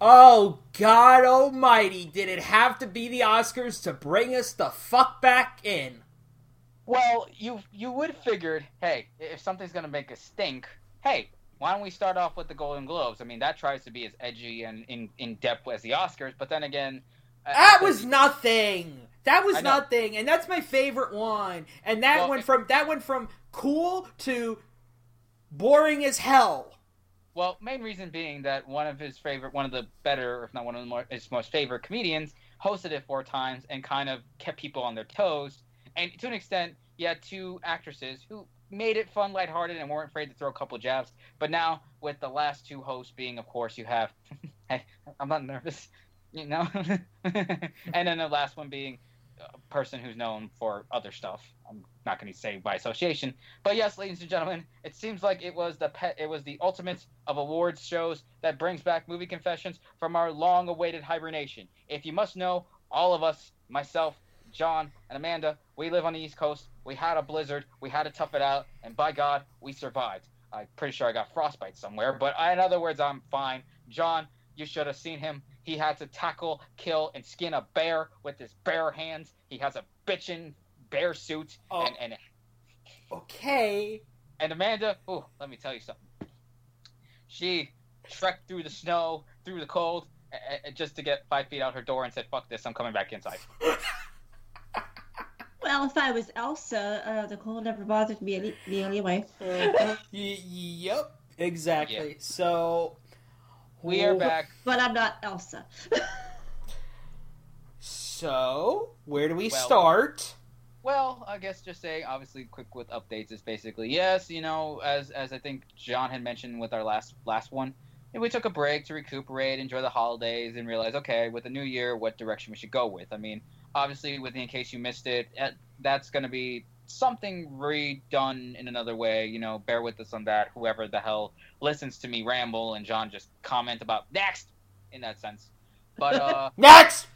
Oh God Almighty! Did it have to be the Oscars to bring us the fuck back in? Well, you you would figured, hey, if something's gonna make us stink, hey, why don't we start off with the Golden Globes? I mean, that tries to be as edgy and in, in depth as the Oscars, but then again, uh, that was nothing. That was nothing, and that's my favorite one. And that well, went from that went from cool to boring as hell. Well, main reason being that one of his favorite, one of the better, if not one of the more, his most favorite comedians, hosted it four times and kind of kept people on their toes. And to an extent, you had two actresses who made it fun, lighthearted, and weren't afraid to throw a couple jabs. But now, with the last two hosts being, of course, you have, hey, I'm not nervous, you know, and then the last one being a person who's known for other stuff. I'm not going to say by association, but yes, ladies and gentlemen, it seems like it was the pet, it was the ultimate of awards shows that brings back movie confessions from our long-awaited hibernation. If you must know, all of us, myself, John, and Amanda, we live on the East Coast. We had a blizzard. We had to tough it out, and by God, we survived. I'm pretty sure I got frostbite somewhere, but I, in other words, I'm fine. John, you should have seen him. He had to tackle, kill, and skin a bear with his bare hands. He has a bitchin' bear suit. Oh. And, and okay. And Amanda, oh, let me tell you something. She trekked through the snow, through the cold, just to get five feet out her door and said, "Fuck this! I'm coming back inside." well, if I was Elsa, uh, the cold never bothered me any, me anyway. yep, exactly. Yeah. So we are back. But I'm not Elsa. so, where do we well, start? Well, I guess just saying, obviously, quick with updates is basically yes. You know, as as I think John had mentioned with our last last one, we took a break to recuperate, enjoy the holidays, and realize, okay, with the new year, what direction we should go with. I mean, obviously, with the in case you missed it, that's going to be something redone in another way. You know, bear with us on that. Whoever the hell listens to me ramble and John just comment about next in that sense. But uh next.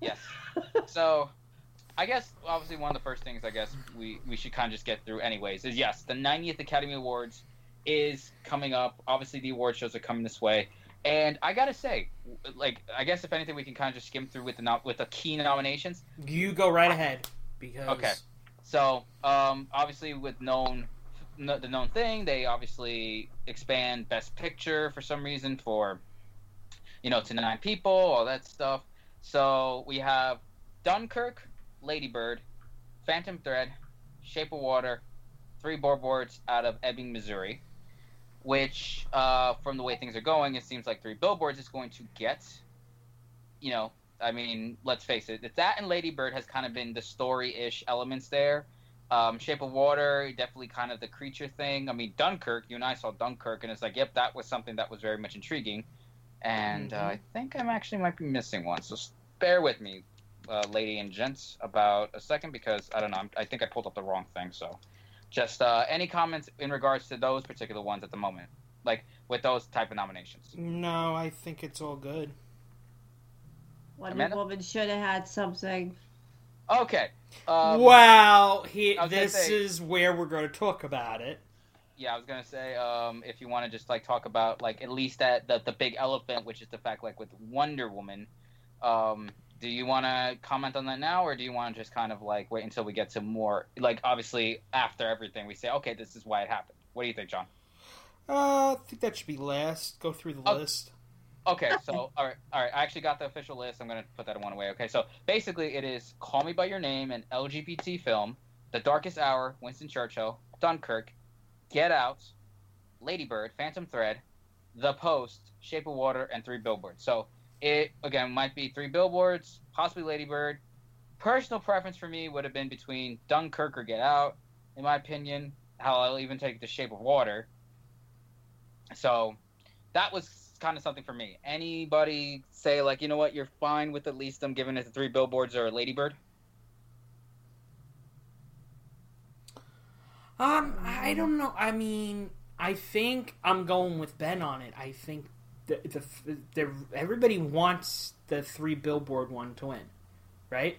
Yes. So, I guess obviously one of the first things I guess we we should kind of just get through anyways is yes, the 90th Academy Awards is coming up. Obviously, the award shows are coming this way. And I gotta say, like, I guess if anything, we can kind of just skim through with the no- with the key nominations. You go right ahead because okay. So um, obviously, with known the known thing, they obviously expand Best Picture for some reason for you know to nine people, all that stuff. So we have Dunkirk, Ladybird, Phantom Thread, Shape of Water, three billboards out of Ebbing, Missouri. Which, uh, from the way things are going, it seems like three billboards is going to get, you know, I mean, let's face it, it's that and Lady Bird has kind of been the story-ish elements there. Um, Shape of Water, definitely kind of the creature thing. I mean, Dunkirk, you and I saw Dunkirk, and it's like, yep, that was something that was very much intriguing. And uh, mm-hmm. uh, I think I'm actually might be missing one, so bear with me, uh, lady and gents, about a second because I don't know. I'm, i think I pulled up the wrong thing. So, just uh, any comments in regards to those particular ones at the moment, like with those type of nominations? No, I think it's all good. Wonder Amanda? Woman should have had something. Okay. Um, wow. He, this say, is where we're going to talk about it. Yeah, I was gonna say, um, if you want to just like talk about like at least that the, the big elephant, which is the fact like with Wonder Woman, um, do you want to comment on that now, or do you want to just kind of like wait until we get to more like obviously after everything we say, okay, this is why it happened. What do you think, John? Uh, I think that should be last. Go through the oh, list. Okay, so all right, all right. I actually got the official list. I'm gonna put that one away. Okay, so basically, it is "Call Me by Your Name," an LGBT film, "The Darkest Hour," Winston Churchill, Dunkirk, Get Out, Ladybird, Phantom Thread, The Post, Shape of Water, and Three Billboards. So it again might be Three Billboards, possibly Ladybird. Personal preference for me would have been between Dunkirk or Get Out, in my opinion. How I'll even take The Shape of Water. So that was kind of something for me. Anybody say like, you know what, you're fine with at least them giving it the three billboards or a ladybird? Um, I don't know. I mean, I think I'm going with Ben on it. I think the the, the everybody wants the three billboard one to win, right?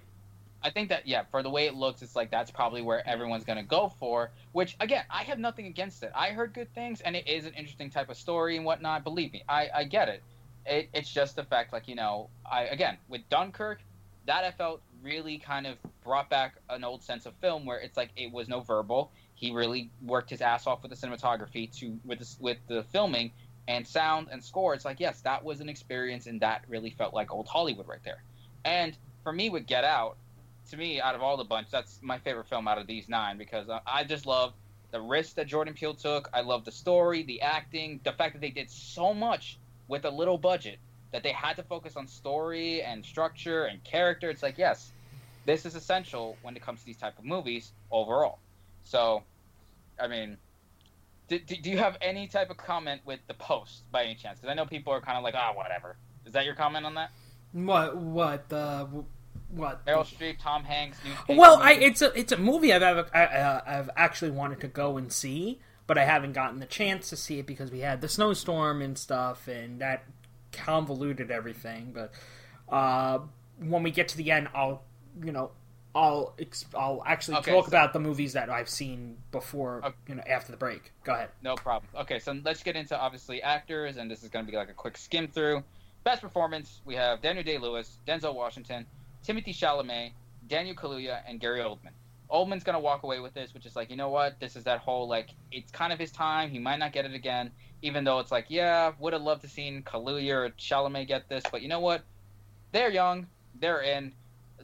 I think that yeah, for the way it looks, it's like that's probably where everyone's gonna go for. Which again, I have nothing against it. I heard good things, and it is an interesting type of story and whatnot. Believe me, I, I get it. it, it's just the fact, like you know, I again with Dunkirk, that I felt really kind of brought back an old sense of film where it's like it was no verbal. He really worked his ass off with the cinematography to with the, with the filming and sound and score. It's like yes, that was an experience, and that really felt like old Hollywood right there. And for me, with Get Out, to me, out of all the bunch, that's my favorite film out of these nine because I just love the risk that Jordan Peele took. I love the story, the acting, the fact that they did so much with a little budget that they had to focus on story and structure and character. It's like, yes, this is essential when it comes to these type of movies overall. So, I mean, do, do you have any type of comment with the post by any chance? Because I know people are kind of like, ah, oh, whatever. Is that your comment on that? What? What? Uh, what? Meryl Streep, Tom Hanks. Well, I, it's a it's a movie I've ever, I, uh, I've actually wanted to go and see, but I haven't gotten the chance to see it because we had the snowstorm and stuff, and that convoluted everything. But uh, when we get to the end, I'll you know I'll I'll actually okay, talk so, about the movies that I've seen before okay. you know after the break. Go ahead. No problem. Okay, so let's get into obviously actors, and this is going to be like a quick skim through. Best performance, we have Daniel Day Lewis, Denzel Washington, Timothée Chalamet, Daniel Kaluuya, and Gary Oldman. Oldman's gonna walk away with this, which is like, you know what? This is that whole like, it's kind of his time. He might not get it again, even though it's like, yeah, would have loved to seen Kaluuya or Chalamet get this, but you know what? They're young, they're in,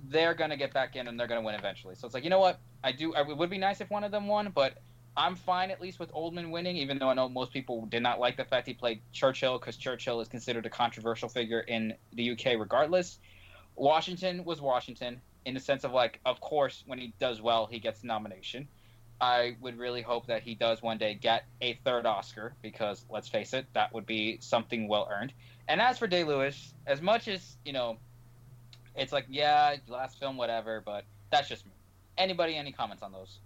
they're gonna get back in, and they're gonna win eventually. So it's like, you know what? I do. It would be nice if one of them won, but I'm fine at least with Oldman winning, even though I know most people did not like the fact he played Churchill because Churchill is considered a controversial figure in the UK, regardless. Washington was Washington in the sense of like, of course, when he does well, he gets nomination. I would really hope that he does one day get a third Oscar because let's face it, that would be something well earned. And as for Day Lewis, as much as you know, it's like yeah, last film, whatever, but that's just me. Anybody, any comments on those?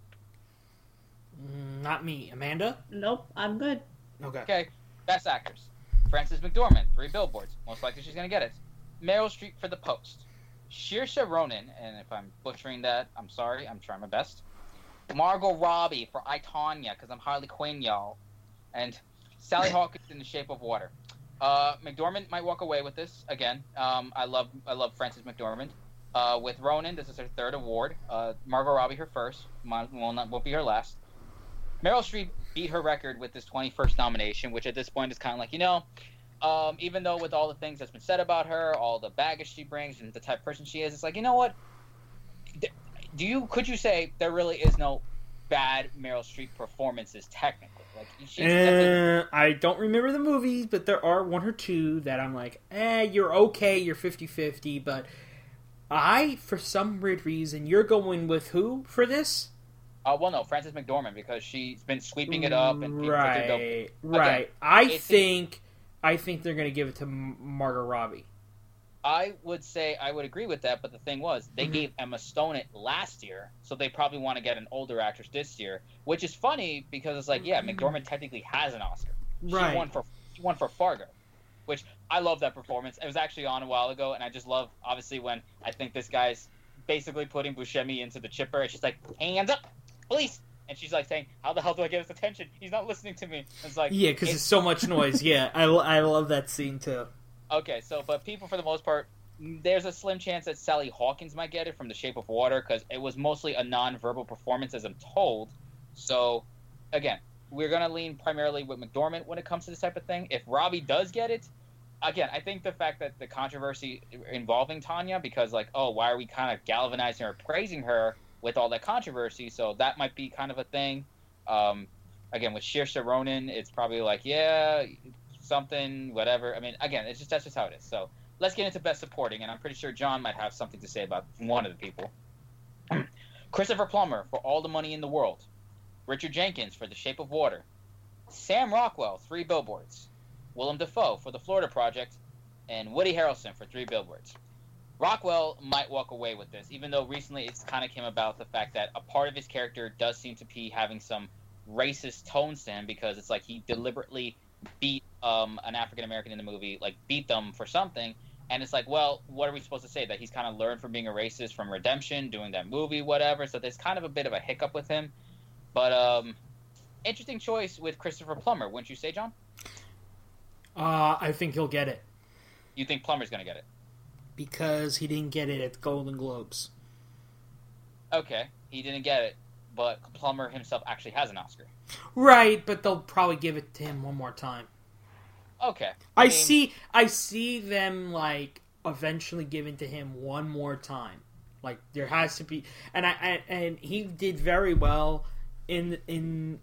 Mm, not me, Amanda. Nope, I'm good. Okay. Okay. Best actors: Frances McDormand, Three Billboards. Most likely she's gonna get it. Meryl Streep for The Post. Saoirse Ronan, and if I'm butchering that, I'm sorry. I'm trying my best. Margot Robbie for I, Tonya, because I'm Harley Quinn, y'all. And Sally Hawkins in The Shape of Water. Uh, McDormand might walk away with this again. Um, I love I love Frances McDormand. Uh, with Ronan, this is her third award. Uh, Margot Robbie, her first. Will not won't be her last. Meryl Streep beat her record with this 21st nomination, which at this point is kind of like you know, um, even though with all the things that's been said about her, all the baggage she brings, and the type of person she is, it's like you know what? Do you could you say there really is no bad Meryl Streep performances technically? Like uh, I don't remember the movies, but there are one or two that I'm like, eh, you're okay, you're 50-50, but I, for some weird reason, you're going with who for this? Uh, well, no, Frances McDormand because she's been sweeping it up and right, right. I think I think they're going to give it to Margot Robbie. I would say I would agree with that, but the thing was they mm-hmm. gave Emma Stone it last year, so they probably want to get an older actress this year, which is funny because it's like, yeah. McDormand technically has an Oscar. Right. She won for she won for Fargo, which I love that performance. It was actually on a while ago, and I just love obviously when I think this guy's basically putting Buscemi into the chipper. It's just like hands up, police, and she's like saying, "How the hell do I get his attention? He's not listening to me." It's like yeah, because it's so much noise. yeah, I, I love that scene too. Okay, so but people for the most part, there's a slim chance that Sally Hawkins might get it from The Shape of Water because it was mostly a non-verbal performance, as I'm told. So, again, we're gonna lean primarily with McDormand when it comes to this type of thing. If Robbie does get it, again, I think the fact that the controversy involving Tanya, because like, oh, why are we kind of galvanizing or praising her? With all that controversy. So that might be kind of a thing. Um, again, with Saoirse Ronan, it's probably like, yeah, something, whatever. I mean, again, it's just that's just how it is. So let's get into best supporting, and I'm pretty sure John might have something to say about one of the people. Christopher Plummer for All the Money in the World, Richard Jenkins for The Shape of Water, Sam Rockwell, Three Billboards, Willem Dafoe for The Florida Project, and Woody Harrelson for Three Billboards. Rockwell might walk away with this, even though recently it's kind of came about the fact that a part of his character does seem to be having some racist tones to him because it's like he deliberately beat um, an African American in the movie, like beat them for something. And it's like, well, what are we supposed to say? That he's kind of learned from being a racist from Redemption, doing that movie, whatever. So there's kind of a bit of a hiccup with him. But um, interesting choice with Christopher Plummer, wouldn't you say, John? Uh, I think he'll get it. You think Plummer's gonna get it? Because he didn't get it at the Golden Globes. Okay, he didn't get it, but Plummer himself actually has an Oscar. Right, but they'll probably give it to him one more time. Okay, I, mean, see. I see them like eventually giving to him one more time. Like there has to be, and I, I and he did very well in in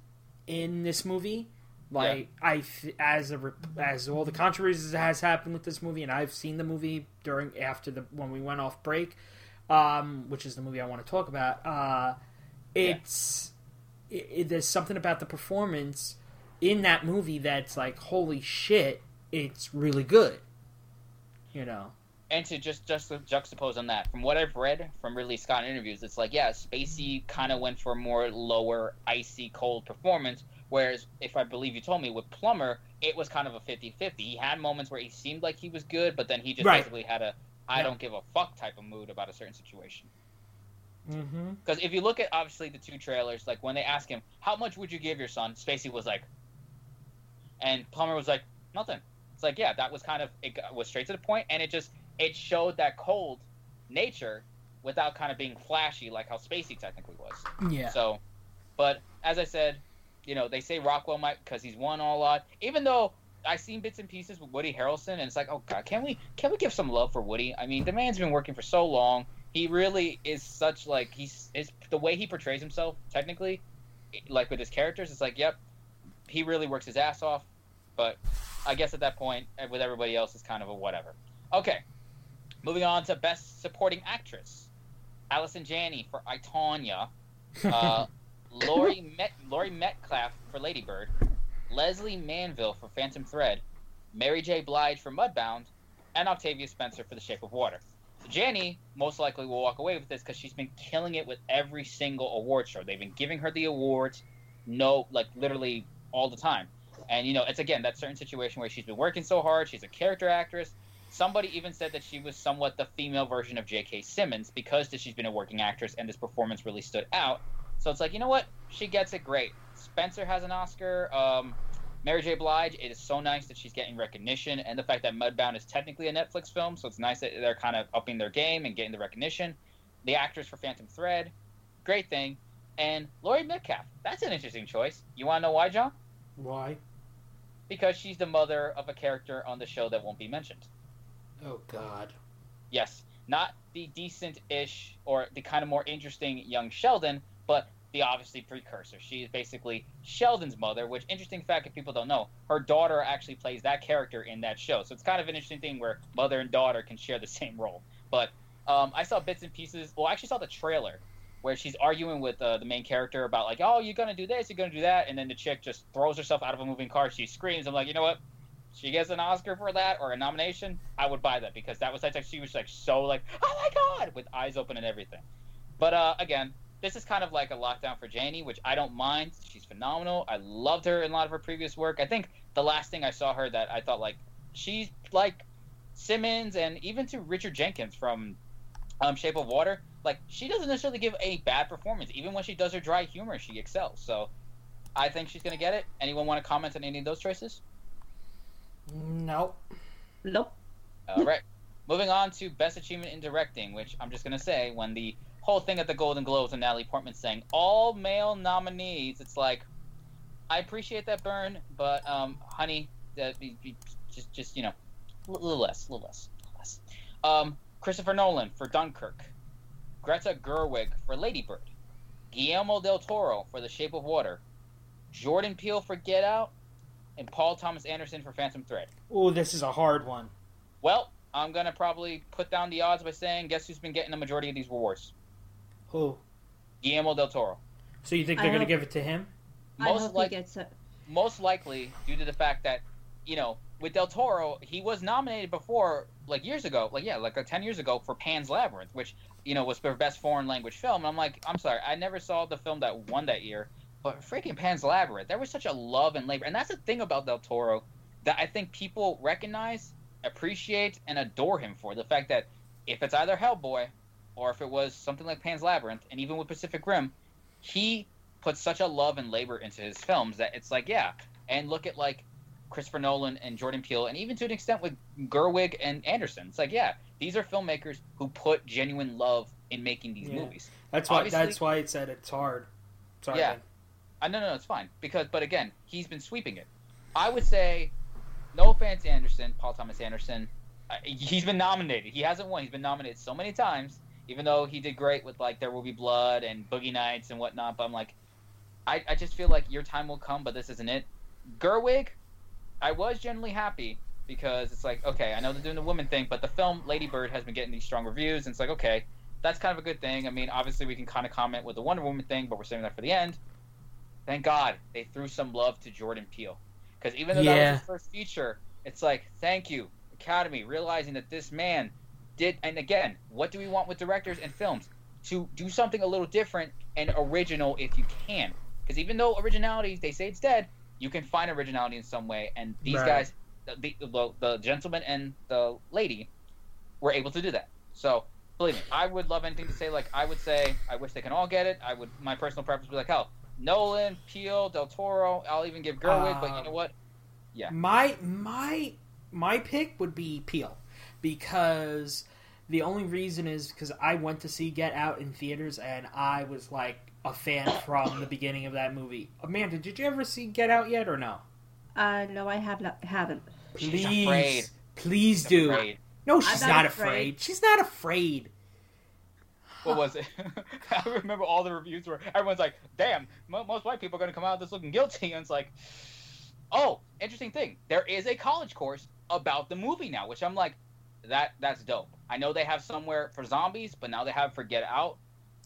in this movie. Like I, as a as all the controversies that has happened with this movie, and I've seen the movie during after the when we went off break, um, which is the movie I want to talk about. Uh, it's it, it, there's something about the performance in that movie that's like holy shit, it's really good. You know. And to just just juxtapose on that, from what I've read from Ridley Scott interviews, it's like yeah, Spacey kind of went for a more lower, icy, cold performance. Whereas, if I believe you told me with Plummer, it was kind of a 50-50. He had moments where he seemed like he was good, but then he just Right. basically had a I Yeah. don't give a fuck type of mood about a certain situation. Mm-hmm. Because if you look at obviously the two trailers, like when they ask him, "How much would you give your son?" Spacey was like, and Plummer was like, "Nothing." It's like, yeah, that was kind of it was straight to the point, and it just it showed that cold nature without kind of being flashy like how Spacey technically was. Yeah. So, but as I said, you know, they say Rockwell might because he's won all a lot. Even though I've seen bits and pieces with Woody Harrelson, and it's like, oh god, can we can we give some love for Woody? I mean, the man's been working for so long. He really is such like he's is the way he portrays himself. Technically, like with his characters, it's like, yep, he really works his ass off. But I guess at that point, with everybody else, it's kind of a whatever. Okay, moving on to best supporting actress. Allison Janney for I Tonya. Uh, Laurie Met Laurie Metcalf for Ladybird, Lesley Manville for Phantom Thread, Mary J. Blige for Mudbound, and Octavia Spencer for The Shape of Water. So Janney most likely will walk away with this because she's been killing it with every single award show. They've been giving her the awards, no, like literally all the time. And you know, it's again that certain situation where she's been working so hard. She's a character actress. Somebody even said that she was somewhat the female version of J.K. Simmons because she's been a working actress and this performance really stood out. So it's like, you know what? She gets it great. Spencer has an Oscar. Um, Mary J. Blige, it is so nice that she's getting recognition, and the fact that Mudbound is technically a Netflix film, so it's nice that they're kind of upping their game and getting the recognition. The actress for Phantom Thread, great thing. And Laurie Metcalf, that's an interesting choice. You want to know why, John? Why? Because she's the mother of a character on the show that won't be mentioned. Oh God. Yes, not the decent-ish or the kind of more interesting young Sheldon, but the obviously precursor. She is basically Sheldon's mother, which interesting fact if people don't know, her daughter actually plays that character in that show. So it's kind of an interesting thing where mother and daughter can share the same role. But um, I saw bits and pieces. Well, I actually saw the trailer where she's arguing with uh, the main character about like, oh, you're gonna do this, you're gonna do that, and then the chick just throws herself out of a moving car. She screams. I'm like, you know what? She gets an Oscar for that or a nomination. I would buy that because that was like she was like so like, oh my god, with eyes open and everything. But uh, again, this is kind of like a lockdown for Janney, which I don't mind. She's phenomenal. I loved her in a lot of her previous work. I think the last thing I saw her that I thought like she's like Simmons and even to Richard Jenkins from um, Shape of Water. Like she doesn't necessarily give a bad performance. Even when she does her dry humor, she excels. So I think she's gonna get it. Anyone want to comment on any of those choices? No. Nope. All right. Moving on to Best Achievement in Directing, which I'm just going to say when the whole thing at the Golden Globes and Natalie Portman saying all male nominees, it's like, I appreciate that burn, but um, honey, that just just you know, a little less, a little less, a little less. Um, Christopher Nolan for Dunkirk, Greta Gerwig for Lady Bird, Guillermo del Toro for The Shape of Water, Jordan Peele for Get Out, and Paul Thomas Anderson for Phantom Thread. Oh, this is a hard one. Well, I'm gonna probably put down the odds by saying, guess who's been getting the majority of these awards? Who? Guillermo del Toro. So you think they're gonna give it to him? I Most hope like, he gets it. most likely due to the fact that, you know, with del Toro, he was nominated before, like years ago, like yeah, like uh, ten years ago for Pan's Labyrinth, which you know was for best foreign language film. And I'm like, I'm sorry, I never saw the film that won that year, but freaking Pan's Labyrinth, there was such a love and labor, and that's the thing about del Toro that I think people recognize, appreciate, and adore him for the fact that if it's either Hellboy or if it was something like Pan's Labyrinth, and even with Pacific Rim, he put such a love and labor into his films that it's like, yeah. And look at like Christopher Nolan and Jordan Peele, and even to an extent with Gerwig and Anderson. It's like, yeah, these are filmmakers who put genuine love in making these Yeah. movies. That's why. Obviously- That's why it said it's hard. Sorry. Yeah. man. I no, no, it's fine because, but again, he's been sweeping it. I would say, no offense, Anderson, Paul Thomas Anderson. uh, He's been nominated. He hasn't won. He's been nominated so many times. Even though he did great with like There Will Be Blood and Boogie Nights and whatnot, but I'm like, I, I just feel like your time will come, but this isn't it. Gerwig, I was generally happy because it's like, okay, I know they're doing the woman thing, but the film Lady Bird has been getting these strong reviews, and it's like, okay, that's kind of a good thing. I mean, obviously we can kind of comment with the Wonder Woman thing, but we're saving that for the end. Thank God they threw some love to Jordan Peele, because even though that was his first feature, it's like, thank you, Academy, realizing that this man did. And again, what do we want with directors and films? To do something a little different and original if you can, because even though originality, they say it's dead, you can find originality in some way, and these Right. guys, the, the the gentleman and the lady, were able to do that. So believe me, I would love anything to say. Like I would say, I wish they can all get it. I would. My personal preference would be like, hell, Nolan, Peele, Del Toro. I'll even give Gerwig. but you know Um, what? Yeah. My my my pick would be Peele because the only reason is because I went to see Get Out in theaters and I was like a fan from the beginning of that movie. Amanda, did you ever see Get Out yet or no? Uh, no, I have not, haven't. She's Please, afraid. please She's do. afraid. No, she's I'm not, not afraid. afraid. She's not afraid. What was it? I remember all the reviews where everyone's like, "Damn, most white people are going to come out of this looking guilty," and it's like, "Oh, interesting thing. There is a college course about the movie now," which I'm like, "That that's dope." I know they have somewhere for zombies, but now they have for Get Out.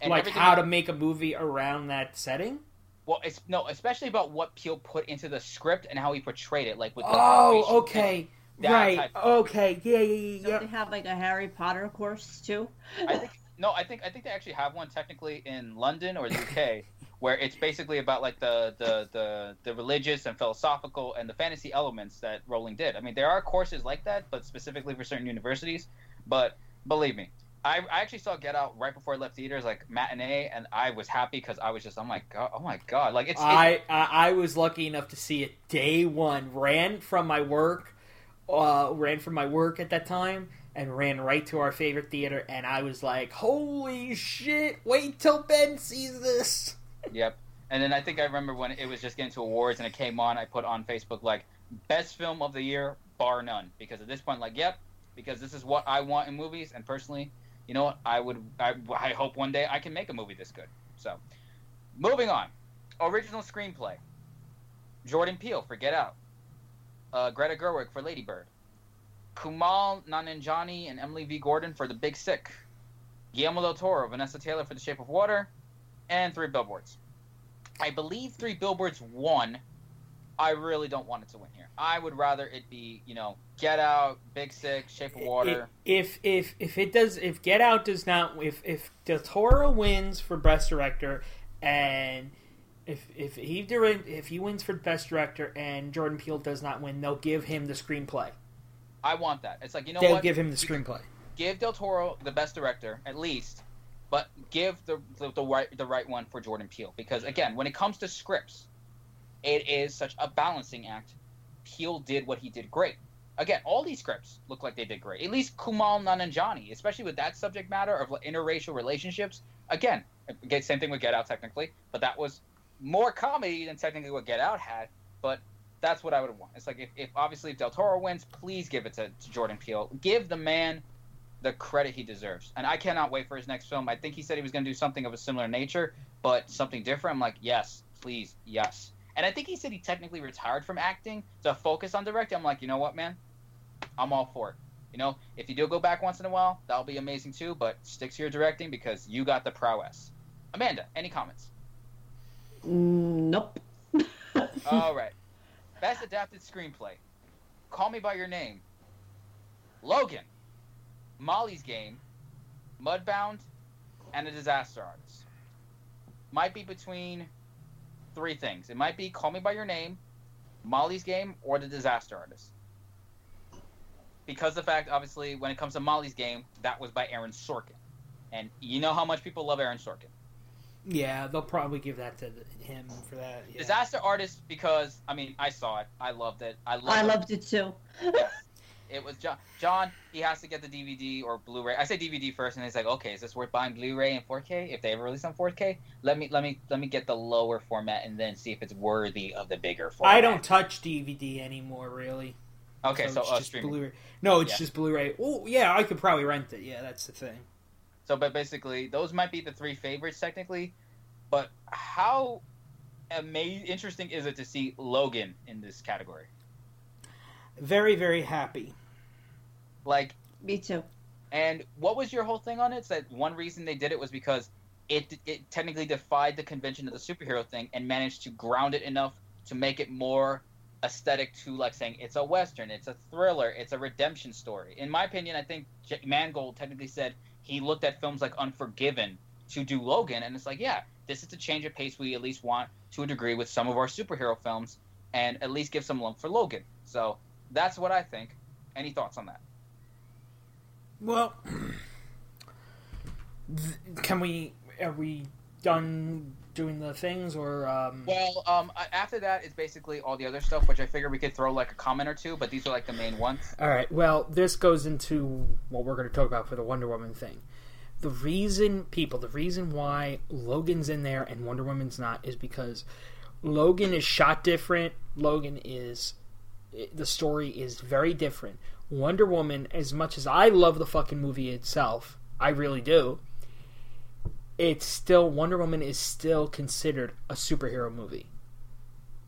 And like how to make a movie around that setting. Well, it's no, especially about what Peele put into the script and how he portrayed it, like with the Oh, narration okay. that Right. type Okay. Yeah, yeah, yeah, Don't yeah. they have like a Harry Potter course too? I think no, I think I think they actually have one technically in London or the UK, where it's basically about like the the the the religious and philosophical and the fantasy elements that Rowling did. I mean, there are courses like that, but specifically for certain universities. But believe me, I, I actually saw Get Out right before I left theaters, like matinee, and I was happy because I was just, oh my god, oh my god, like it's, it's I, I I was lucky enough to see it day one. Ran from my work, uh, ran from my work at that time, and ran right to our favorite theater. And I was like, "Holy shit! Wait till Ben sees this." Yep. And then I think I remember when it was just getting to awards and it came on, I put on Facebook like best film of the year, bar none. Because at this point, like, yep, because this is what I want in movies. And personally, you know what? I would, I, I hope one day I can make a movie this good. So, moving on. Original screenplay. Jordan Peele for Get Out. Uh, Greta Gerwig for Lady Bird. Kumail Nanjiani and Emily V. Gordon for The Big Sick. Guillermo del Toro, Vanessa Taylor for The Shape of Water and Three Billboards. I believe Three Billboards won. I really don't want it to win here. I would rather it be, you know, Get Out, Big Sick, Shape of Water. If if if it does, if Get Out does not, if if Del Toro wins for best director, and if if he if he wins for best director and Jordan Peele does not win, they'll give him the screenplay. I want that. It's like you know they'll what? give him the screenplay. give Del Toro the best director at least, but give the, the the right the right one for Jordan Peele because again, when it comes to scripts, it is such a balancing act. Peele did what he did great. Again, all these scripts look like they did great. At least Kumail Nanjiani, especially with that subject matter of interracial relationships. Again, same thing with Get Out technically, but that was more comedy than technically what Get Out had. But that's what I would want. It's like if, if obviously if Del Toro wins, please give it to, to Jordan Peele. Give the man the credit he deserves. And I cannot wait for his next film. I think he said he was going to do something of a similar nature, but something different. I'm like, yes, please, yes. And I think he said he technically retired from acting to focus on directing. I'm like, you know what, man? I'm all for it. You know, if you do go back once in a while, that'll be amazing too, but stick to your directing because you got the prowess. Amanda, any comments? Mm, nope. All right. Best adapted screenplay. Call Me by Your Name. Logan. Molly's Game. Mudbound. And A Disaster Artist. Might be between three things. It might be Call Me by Your Name, Molly's Game, or The Disaster Artist. Because the fact, obviously, when it comes to Molly's Game, that was by Aaron Sorkin. And you know how much people love Aaron Sorkin. Yeah, they'll probably give that to him for that. Yeah. Disaster Artist because I mean I saw it, I loved it, I loved I it. loved it too. Yes. It was John. John, he has to get the DVD or Blu-ray. I say DVD first, and he's like, "Okay, is this worth buying Blu-ray and 4K? If they ever release on 4K, let me let me let me get the lower format and then see if it's worthy of the bigger format." I don't touch DVD anymore, really. Okay, so, it's uh, just streaming. Blu-ray. No, it's Yeah. just Blu-ray. Oh, yeah, I could probably rent it. Yeah, that's the thing. So, but basically, those might be the three favorites technically. But how amazing, interesting is it to see Logan in this category? Very, very happy. Like, Me too. and what was your whole thing on it? It's that one reason they did it was because it it technically defied the convention of the superhero thing and managed to ground it enough to make it more aesthetic to like saying it's a western, it's a thriller, it's a redemption story. In my opinion, I think J- Mangold technically said he looked at films like Unforgiven to do Logan, and it's like, yeah, this is the change of pace we at least want to a degree with some of our superhero films, and at least give some love for Logan. So that's what I think. Any thoughts on that? Well, can we? Are we done doing the things, or um, Well, um, after that is basically all the other stuff, which I figure we could throw like a comment or two, but these are like the main ones. All right. Well, this goes into what we're going to talk about for the Wonder Woman thing. The reason, people, the reason why Logan's in there and Wonder Woman's not is because Logan is shot different. Logan is. The story is very different. Wonder Woman, as much as I love the fucking movie itself, I really do. It's still Wonder Woman is still considered a superhero movie.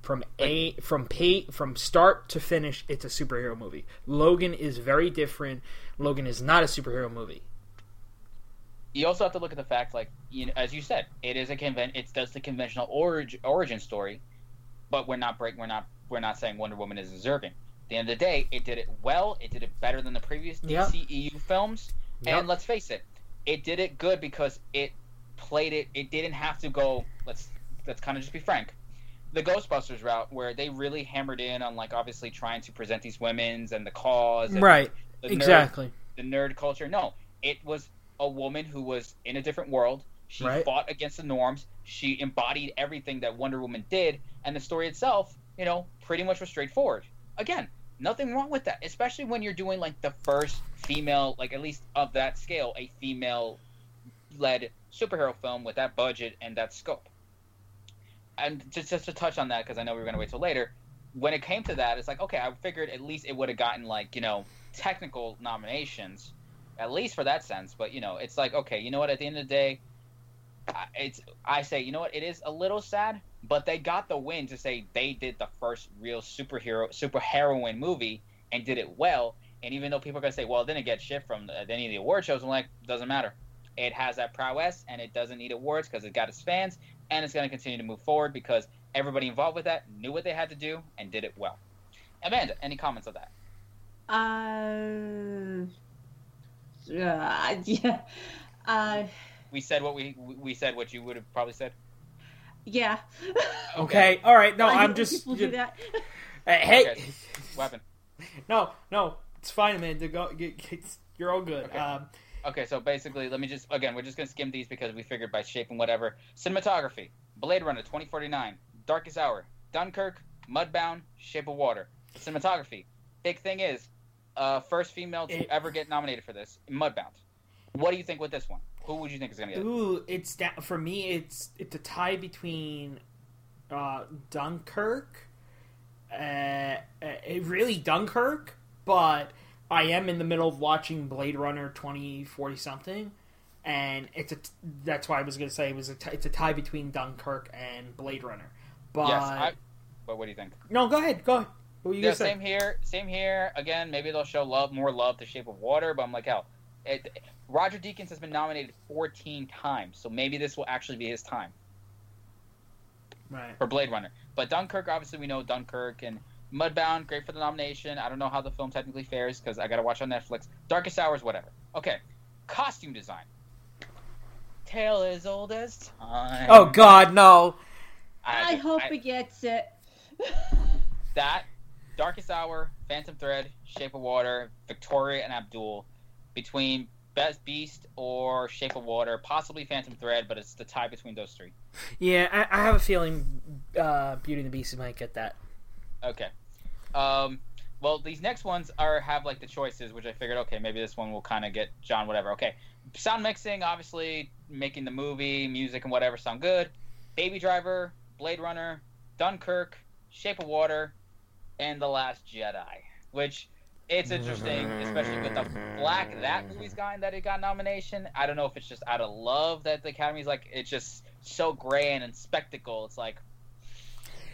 From a from pay from start to finish, it's a superhero movie. Logan is very different. Logan is not a superhero movie. You also have to look at the fact, like you know, as you said, it is a convent. It does the conventional origin origin story, but we're not break. We're not. We're not saying Wonder Woman is deserving. The end of the day, it did it well. It did it better than the previous Yep. DCEU films. Yep. And let's face it, it did it good because it played it. It didn't have to go. Let's let's kind of just be frank. The Ghostbusters route, where they really hammered in on like obviously trying to present these women's and the cause, and Right. the nerd Exactly. the nerd culture. No, it was a woman who was in a different world. She Right. fought against the norms. She embodied everything that Wonder Woman did, and the story itself, you know, pretty much was straightforward. Again, nothing wrong with that, especially when you're doing like the first female, like at least of that scale, a female-led superhero film with that budget and that scope. And just just to touch on that, because I know we were going to wait till later. When it came to that, it's like okay, I figured at least it would have gotten like you know technical nominations, at least for that sense. But you know, it's like okay, you know what? At the end of the day, it's I say you know what? It is a little sad, but they got the win to say they did the first real superhero super heroine movie and did it well. And even though people are gonna say, well, it didn't get shit from the, any of the award shows, I'm like, doesn't matter. It has that prowess, and it doesn't need awards because it got its fans, and it's gonna continue to move forward because everybody involved with that knew what they had to do and did it well. Amanda, any comments on that? Uh, uh, yeah. Uh, We said what we we said what you would have probably said. Yeah. Okay. All right. No, I I'm just. people do that. Uh, hey. Okay. What happened? No, no, it's fine, man. To go, it's, you're all good. Okay. Um, Okay, so basically, let me just again, we're just gonna skim these because we figured by shape and whatever. Cinematography: Blade Runner 2049, Darkest Hour, Dunkirk, Mudbound, Shape of Water. Cinematography. Big thing is, uh, first female to It- ever get nominated for this, Mudbound. What do you think with this one? Who would you think is gonna get? Ooh, it's da- for me. It's it's a tie between uh, Dunkirk, uh, uh, really Dunkirk, but I am in the middle of watching Blade Runner twenty forty something, and it's a t- that's why I was gonna say it was a t- it's a tie between Dunkirk and Blade Runner. But Yes, I. But what do you think? no, go ahead, go ahead. What you Yeah, same here. Same here. Again, maybe they'll show love, more love to Shape of Water, but I'm like, hell, it, Roger Deakins has been nominated 14 times, so maybe this will actually be his time. Right. for Blade Runner. But Dunkirk, obviously, we know Dunkirk and Mudbound, great for the nomination. I don't know how the film technically fares because I got to watch on Netflix. Darkest Hours, whatever. Okay, costume design. Tale as old as time. Oh God, no. I hope he gets it. that Darkest Hour, Phantom Thread, Shape of Water, Victoria and Abdul, between Best Beast or Shape of Water, possibly Phantom Thread, but it's the tie between those three. Yeah, I, I have a feeling uh, Beauty and the Beast might get that. Okay. Um, well, these next ones are have like the choices, which I figured, okay, maybe this one will kind of get John whatever. Okay, sound mixing, obviously making the movie, music and whatever sound good. Baby Driver, Blade Runner, Dunkirk, Shape of Water, and The Last Jedi, which it's interesting, especially with the black that movie's gotten that it got nomination. I don't know if it's just out of love that the Academy's like it's just so grand and spectacle. It's like,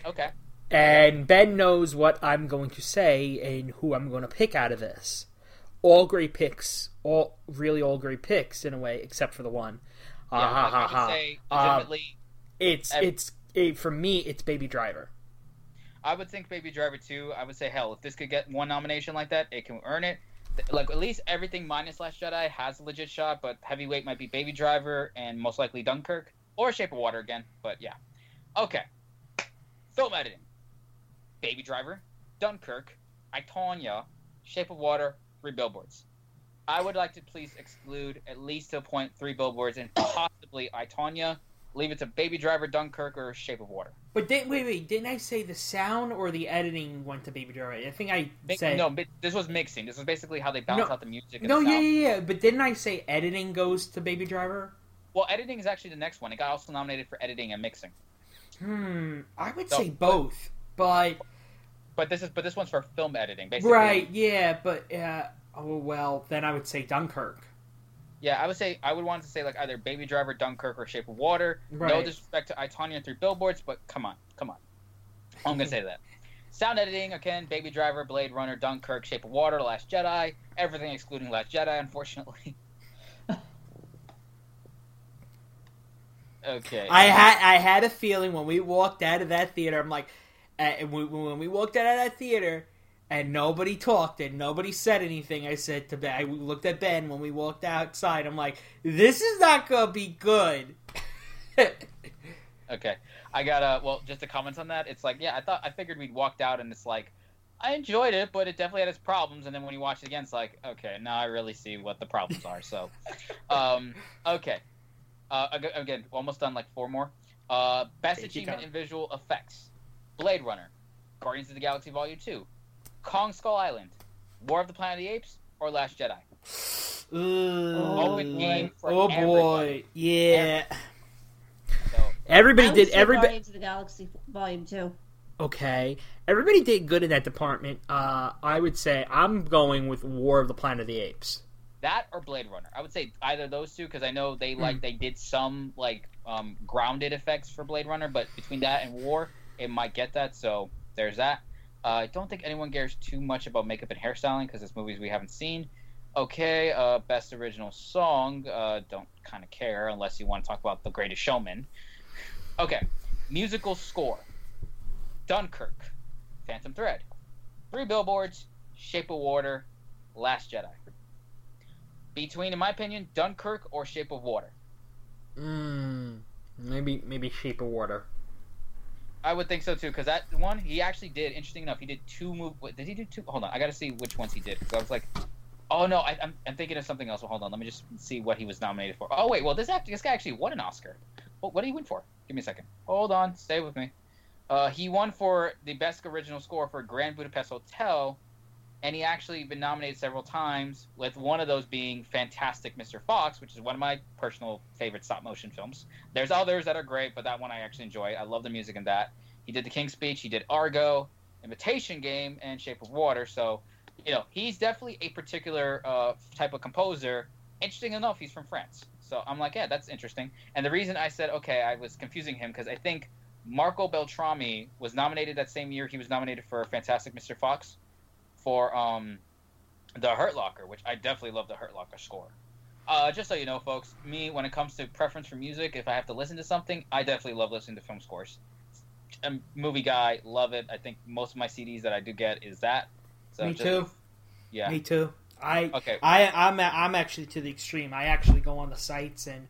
okay, And Ben knows what I'm going to say and who I'm going to pick out of this. All great picks, all really all great picks in a way, except for the one. yeah, Ah, ha, like, ha, I ha. say Um. It's ev- it's it, for me. It's Baby Driver. I would think Baby Driver 2. I would say, hell, if this could get one nomination like that, it can earn it. Like, at least everything minus Last Jedi has a legit shot, but heavyweight might be Baby Driver and most likely Dunkirk or Shape of Water again. But yeah. Okay. Film editing Baby Driver, Dunkirk, I, Tonya, Shape of Water, three billboards. I would like to please exclude at least to a point three billboards and possibly I, Tonya. Leave it to Baby Driver, Dunkirk, or Shape of Water. But didn't, wait, wait, didn't I say the sound or the editing went to Baby Driver? I think I Mi- said no, this was mixing. This was basically how they balance No. out the music. And No, the yeah, sound. yeah, yeah. But didn't I say editing goes to Baby Driver? Well, editing is actually the next one. It got also nominated for editing and mixing. Hmm, I would say but- both, but But this is but this one's for film editing, basically. right, yeah, but uh, oh well, then I would say Dunkirk. Yeah, I would say I would want to say like either Baby Driver, Dunkirk, or Shape of Water. No disrespect to I Tonya and Three Billboards, but come on, come on. I'm gonna say that. Sound editing again: Baby Driver, Blade Runner, Dunkirk, Shape of Water, Last Jedi. Everything excluding Last Jedi, unfortunately. okay. I had I had a feeling when we walked out of that theater. I'm like, uh, when we walked out of that theater, and nobody talked and nobody said anything. I said to Ben, I looked at Ben when we walked outside. I'm like, this is not gonna be good. Okay, I got a well. Just to comment on that, it's like yeah, I thought I figured we'd walked out and it's like I enjoyed it, but it definitely had its problems. And then when you watch it again, it's like okay, now I really see what the problems are. So, um, okay, uh, again, almost done. Like four more. Uh, best Take achievement in visual effects: Blade Runner, Guardians of the Galaxy Volume Two, Kong Skull Island, War of the Planet of the Apes, or Last Jedi. Ooh. Open game for oh boy, everybody. yeah. So Everybody I did. Everybody Guardians of the Galaxy Volume Two. okay. Everybody did good in that department. Uh, I would say I'm going with War of the Planet of the Apes. that or Blade Runner. I would say either those two because I know they Hmm. like they did some like um, grounded effects for Blade Runner, but between that and War, it might get that. So there's that. Uh, I don't think anyone cares too much about makeup and hairstyling because it's movies we haven't seen. Okay, uh, best original song. Uh, don't kind of care unless you want to talk about The Greatest Showman. Okay, musical score. Dunkirk, Phantom Thread, Three Billboards, Shape of Water, Last Jedi. Between, in my opinion, Dunkirk or Shape of Water. Mm, maybe maybe Shape of Water. I would think so too, because that one he actually did. Interesting enough, he did two move. Wait, did he do two? Hold on, I got to see which ones he did. Because I was like, oh no, I, I'm, I'm thinking of something else. Well, hold on, let me just see what he was nominated for. Oh wait, well this act, this guy actually won an Oscar. What, what did he win for? Give me a second. Hold on, stay with me. Uh, he won for the best original score for Grand Budapest Hotel, and he actually been nominated several times. With one of those being Fantastic Mr. Fox, which is one of my personal favorite stop motion films. There's others that are great, but that one I actually enjoy. I love the music in that. He did The King's Speech. He did Argo, Imitation Game, and Shape of Water. So, you know, he's definitely a particular uh, type of composer. Interesting enough, he's from France. So I'm like, yeah, that's interesting. And the reason I said okay, I was confusing him because I think Marco Beltrami was nominated that same year. He was nominated for Fantastic Mr. Fox for um, the Hurt Locker, which I definitely love the Hurt Locker score. Uh, just so you know, folks, me when it comes to preference for music, if I have to listen to something, I definitely love listening to film scores. A movie guy, love it. I think most of my CDs that I do get is that. So Me just- too. Yeah. Me too. I Okay. I I'm I'm actually to the extreme. I actually go on the sites and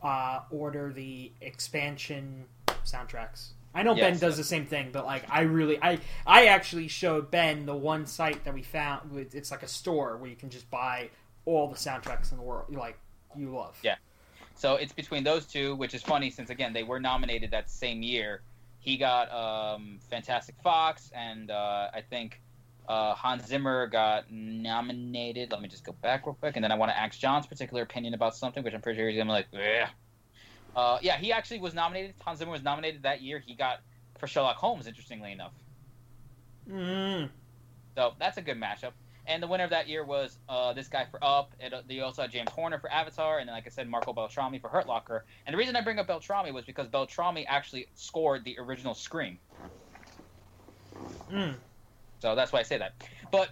uh, order the expansion soundtracks. I know Ben does the same thing, but like I really I I actually showed Ben the one site that we found. It's like a store where you can just buy all the soundtracks in the world. You like you love. Yeah. So it's between those two, which is funny since again they were nominated that same year. He got um, Fantastic Fox, and uh, I think uh, Hans Zimmer got nominated. Let me just go back real quick, and then I want to ask John's particular opinion about something, which I'm pretty sure he's gonna be like, yeah. Uh, yeah, he actually was nominated. Hans Zimmer was nominated that year. He got for Sherlock Holmes, interestingly enough. Mm. So that's a good matchup. And the winner of that year was uh, this guy for Up. And uh, they also had James Horner for Avatar, and then, like I said, Marco Beltrami for Hurt Locker. And the reason I bring up Beltrami was because Beltrami actually scored the original Scream. Mm. So that's why I say that. But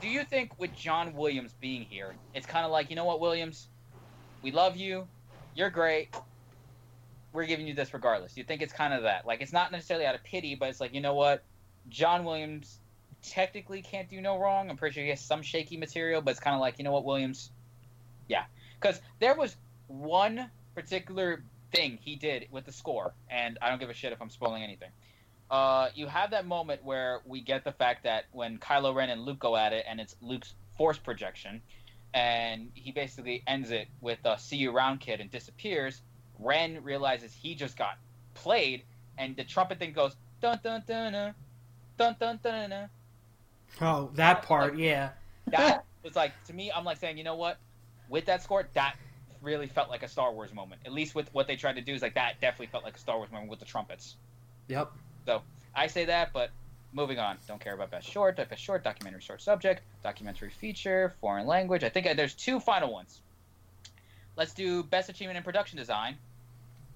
do you think with John Williams being here, it's kind of like, you know what, Williams? We love you. You're great. We're giving you this regardless. You think it's kind of that. Like, it's not necessarily out of pity, but it's like, you know what? John Williams technically can't do no wrong. I'm pretty sure he has some shaky material, but it's kind of like, you know what, Williams? Yeah. Because there was one particular thing he did with the score, and I don't give a shit if I'm spoiling anything. Uh, you have that moment where we get the fact that when Kylo Ren and Luke go at it, and it's Luke's force projection, and he basically ends it with a "See you around, kid," and disappears. Ren realizes he just got played, and the trumpet thing goes dun dun dun dun dun dun dun. dun. Oh, that part, yeah. That was like to me. I'm like saying, you know what? With that score, that really felt like a Star Wars moment. At least with what they tried to do is like that definitely felt like a Star Wars moment with the trumpets. Yep. So I say that, but moving on. Don't care about best short, best short, documentary short subject, documentary feature, foreign language. I think uh, there's two final ones. Let's do best achievement in production design.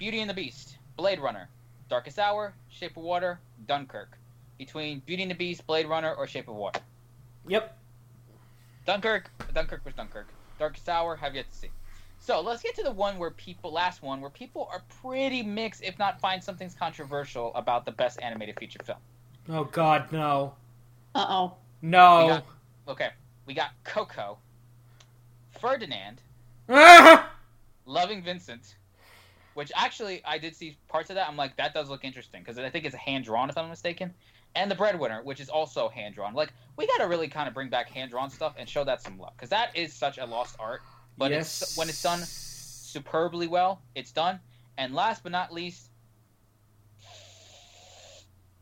Beauty and the Beast, Blade Runner, Darkest Hour, Shape of Water, Dunkirk. Between Beauty and the Beast, Blade Runner, or Shape of Water. Yep. Dunkirk, Dunkirk was Dunkirk. Darkest Hour, have yet to see. So let's get to the one where people, last one, where people are pretty mixed, if not find something's controversial about the best animated feature film. Oh God, no, Uh oh. no. We got- Okay, we got Coco, Ferdinand! Loving Vincent, which actually I did see parts of that. I'm like, that does look interesting because I think it's hand drawn, if I'm mistaken. And the Breadwinner, which is also hand drawn. Like, we got to really kind of bring back hand drawn stuff and show that some love because that is such a lost art. But yes. it's when it's done superbly well, it's done. And last but not least,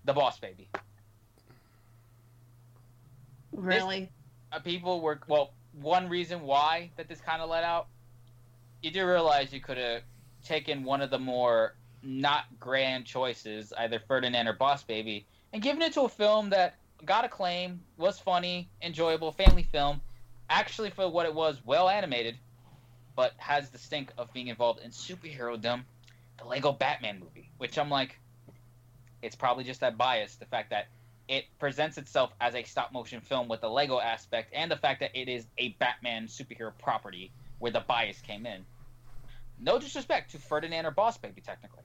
the Boss Baby. Really? uh, people were well. One reason why that this kind of let out, you do realize you could have taken one of the more not grand choices, either Ferdinand or Boss Baby, and given it to a film that got acclaim, was funny, enjoyable, family film, actually for what it was, well animated, but has the stink of being involved in superhero dumb, the Lego Batman movie, which I'm like, it's probably just that bias, the fact that it presents itself as a stop motion film with the Lego aspect and the fact that it is a Batman superhero property where the bias came in. No disrespect to Ferdinand or Boss Baby, technically.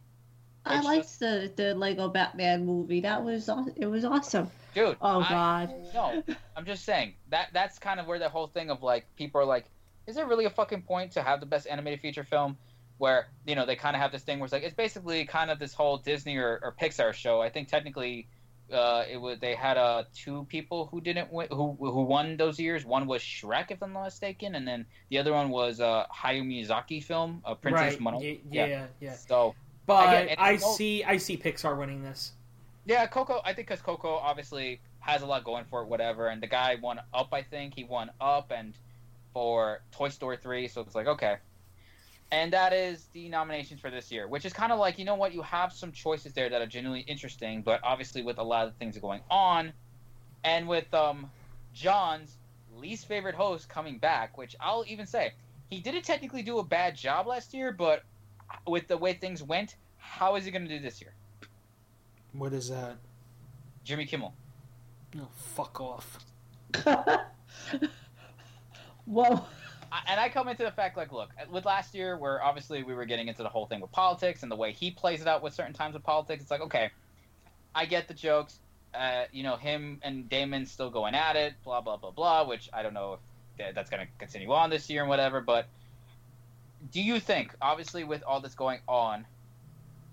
I It's liked the the Lego Batman movie. That was it was awesome. Dude. Oh I- God. No, I'm just saying that that's kind of where the whole thing of like people are like, is there really a fucking point to have the best animated feature film? Where you know they kind of have this thing where it's like it's basically kind of this whole Disney or, or Pixar show. I think technically, uh, it was they had uh two people who didn't win, who who won those years. One was Shrek, if I'm not mistaken, and then the other one was uh Hayao Miyazaki film, uh, Princess right. Mononoke. y- yeah, yeah, So But Again, I see, I see Pixar winning this. Yeah, Coco. I think because Coco obviously has a lot going for it, whatever. And the guy won Up. I think he won Up and for Toy Story three. So it's like okay. And that is the nominations for this year, which is kind of like you know what you have some choices there that are genuinely interesting, but obviously with a lot of things going on, and with um John's least favorite host coming back, which I'll even say he didn't technically do a bad job last year, but with the way things went, how is he going to do this year? What is that? Jimmy Kimmel. Oh, fuck off. Whoa. And I come into the fact like, look, with last year, where obviously we were getting into the whole thing with politics and the way he plays it out with certain times of politics, it's like, okay, I get the jokes. Uh, you know, him and Damon still going at it, blah blah blah blah. Which I don't know if that's going to continue on this year and whatever. But do you think, obviously, with all this going on,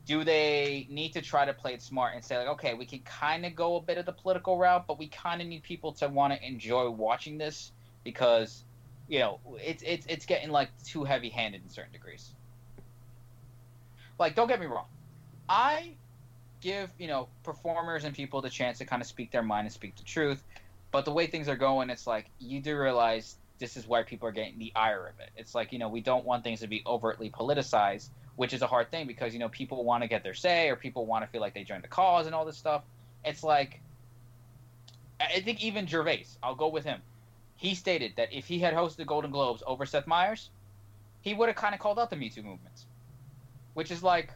do they need to try to play it smart and say like, okay, we can kind of go a bit of the political route, but we kind of need people to want to enjoy watching this because you know, it's it's it's getting like too heavy handed in certain degrees. Like, don't get me wrong, I give you know performers and people the chance to kind of speak their mind and speak the truth, but the way things are going, it's like you do realize this is why people are getting the ire of it. It's like you know we don't want things to be overtly politicized, which is a hard thing because you know people want to get their say or people want to feel like they joined the cause and all this stuff. It's like I think even Gervais, I'll go with him. He stated that if he had hosted the Golden Globes over Seth Meyers, he would have kind of called out the Me Too movement, which is like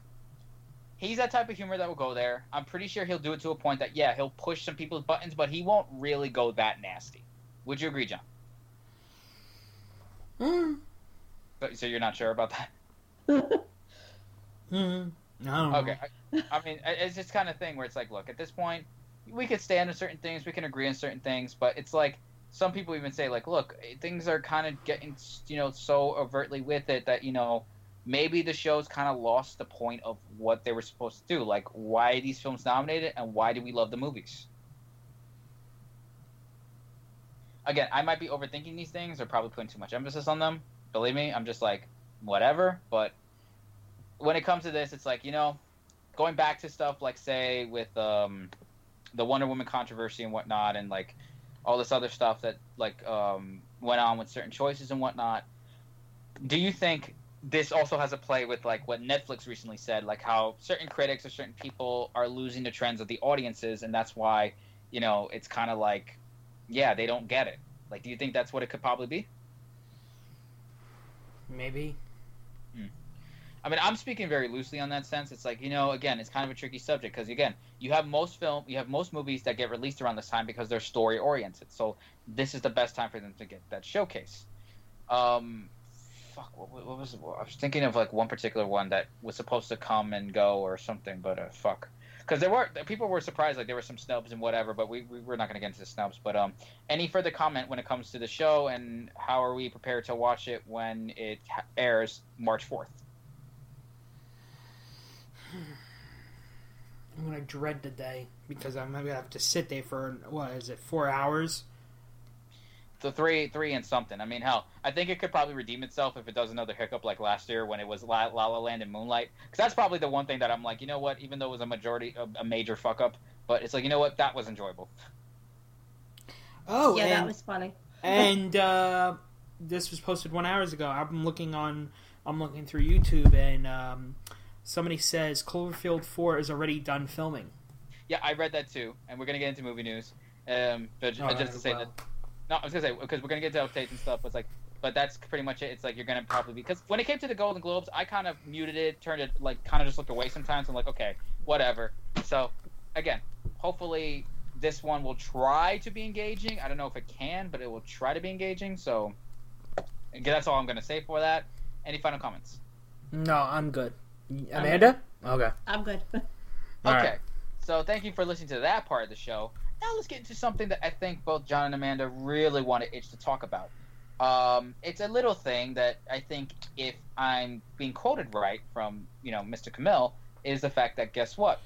he's that type of humor that will go there. I'm pretty sure he'll do it to a point that yeah, he'll push some people's buttons, but he won't really go that nasty. Would you agree, John? Hmm. So, so you're not sure about that? Hmm. I. Okay. I, I mean, it's this kind of thing where it's like, look, at this point, we could stand on certain things, we can agree on certain things, but it's like some people even say, like, look, things are kind of getting, you know, so overtly with it that you know maybe the show's kind of lost the point of what they were supposed to do. Like, why are these films nominated, and why do we love the movies? Again, I might be overthinking these things or probably putting too much emphasis on them. Believe me, I'm just like whatever. But when it comes to this, it's like you know, going back to stuff like say with um, the Wonder Woman controversy and whatnot, and like all this other stuff that like um, went on with certain choices and whatnot. Do you think this also has a play with like what Netflix recently said, like how certain critics or certain people are losing the trends of the audiences, and that's why you know it's kind of like, yeah, they don't get it. Like, do you think that's what it could probably be? Maybe. I mean, I'm speaking very loosely on that sense. It's like you know, again, it's kind of a tricky subject because again, you have most film, you have most movies that get released around this time because they're story oriented. So this is the best time for them to get that showcase. Um, fuck, what, what was? I was thinking of like one particular one that was supposed to come and go or something, but uh, fuck. Because there were people were surprised, like there were some snubs and whatever, but we, we we're not going to get into the snubs. But um, any further comment when it comes to the show and how are we prepared to watch it when it airs March fourth? I'm gonna dread the day because I'm gonna have to sit there for what is it, four hours? So three, three and something. I mean, hell, I think it could probably redeem itself if it does another hiccup like last year when it was La La, La Land and Moonlight. Because that's probably the one thing that I'm like, you know what? Even though it was a majority, a, a major fuck up, but it's like, you know what? That was enjoyable. Oh, yeah, and, that was funny. and uh, this was posted one hours ago. I'm looking on, I'm looking through YouTube, and um, somebody says Cloverfield Four is already done filming. Yeah, I read that too, and we're gonna get into movie news. Um, but ju- All just to say well. that, no, I was gonna say because we're gonna get to updates and stuff. But it's like, but that's pretty much it. It's like you're gonna probably because when it came to the Golden Globes, I kind of muted it, turned it like kind of just looked away sometimes. I'm like, okay, whatever. So again, hopefully this one will try to be engaging. I don't know if it can, but it will try to be engaging. So that's all I'm gonna say for that. Any final comments? No, I'm good. Amanda? Okay. I'm good. Okay. right. So thank you for listening to that part of the show. Now let's get into something that I think both John and Amanda really want to itch to talk about. Um, it's a little thing that I think, if I'm being quoted right from you know Mr. Camille, is the fact that guess what?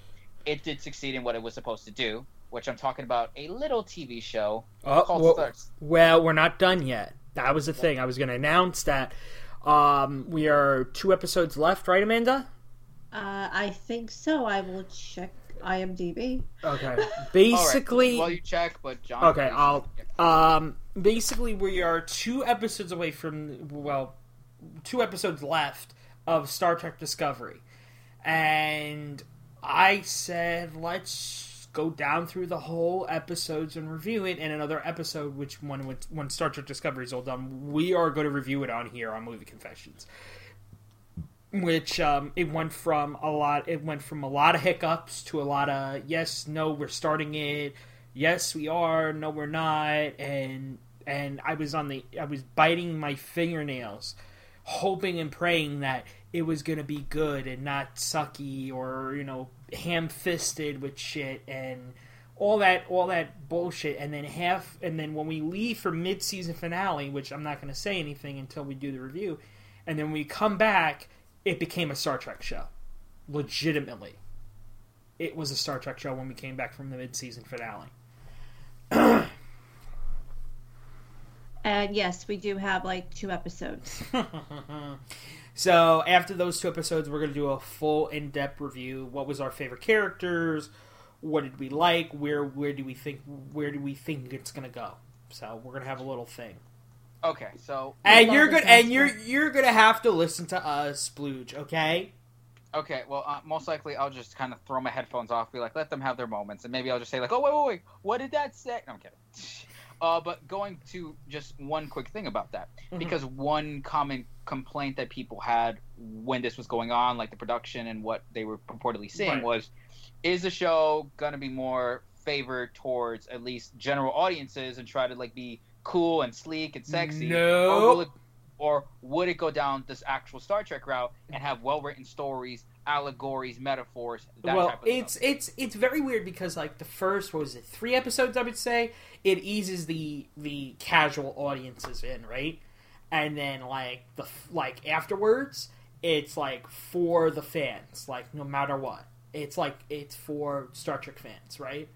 It did succeed in what it was supposed to do, which I'm talking about a little TV show Oh, called well, Stars. well, we're not done yet. That was the thing. I was going to announce that um, we are two episodes left, right, Amanda? Uh, I think so. I will check IMDb. Okay. All right. Basically, Well, you check, but John. Okay, I'll- um, basically we are two episodes away from well, two episodes left of Star Trek Discovery, and I said let's go down through the whole episodes and review it in another episode. Which when when, when Star Trek Discovery is all done, we are going to review it on here on Movie Confessions. Which um, it went from a lot. It went from a lot of hiccups to a lot of yes, no, we're starting it. Yes we are. No we're not. And and i was on the i was biting my fingernails hoping and praying that it was going to be good and not sucky or you know ham-fisted with shit and all that all that bullshit. And then half and then when we leave for mid-season finale which i'm not going to say anything until we do the review and then we come back it became a star trek show legitimately it was a Star Trek show when we came back from the mid-season finale. And yes, we do have like two episodes. so after those two episodes, we're gonna do a full in-depth review. What was our favorite characters? What did we like? Where where do we think where do we think it's gonna go? So we're gonna have a little thing. Okay, so And you're good. And you're you're gonna have to listen to us, Splooge. Okay? Okay, well, uh, most likely I'll just kind of throw my headphones off, be like, let them have their moments, and maybe I'll just say like, oh wait, wait, wait, what did that say? No, I'm kidding. Uh, but going to just one quick thing about that, Mhm. because one common complaint that people had when this was going on, like the production and what they were purportedly seeing, Right. was, is the show gonna be more favored towards at least general audiences and try to like be cool and sleek and sexy, No. or will it or would it go down this actual Star Trek route and have well written stories, allegories, metaphors, that well, type of it's stuff? it's it's very weird because like the first what was it three episodes I would say it eases the the casual audiences in right, and then like the like afterwards it's like for the fans like no matter what it's like it's for Star Trek fans right.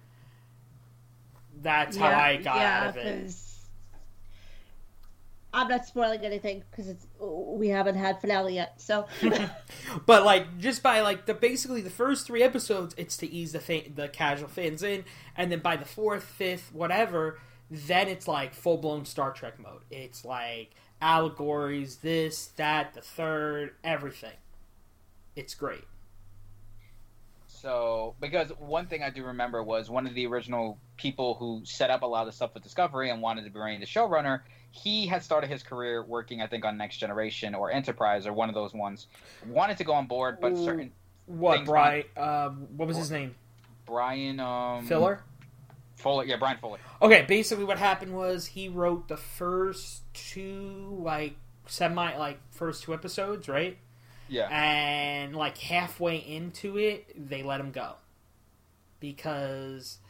That's how I got out of it. 'Cause I'm not spoiling anything because it's we haven't had finale yet. So but like just by like the basically the first three episodes it's to ease the fa- the casual fans in and then by the fourth fifth whatever then it's like full-blown star trek mode it's like allegories this that the third everything it's great So, because one thing I do remember was one of the original people who set up a lot of stuff with Discovery and wanted to be the showrunner. He had started his career working, I think, on Next Generation or Enterprise or one of those ones. Wanted to go on board, but certain what brian um, what was his name? Brian um, filler Fuller, yeah, Brian Fuller. okay basically what happened was he wrote the first two like semi like first two episodes right? Yeah, and like halfway into it they let him go. Because uh,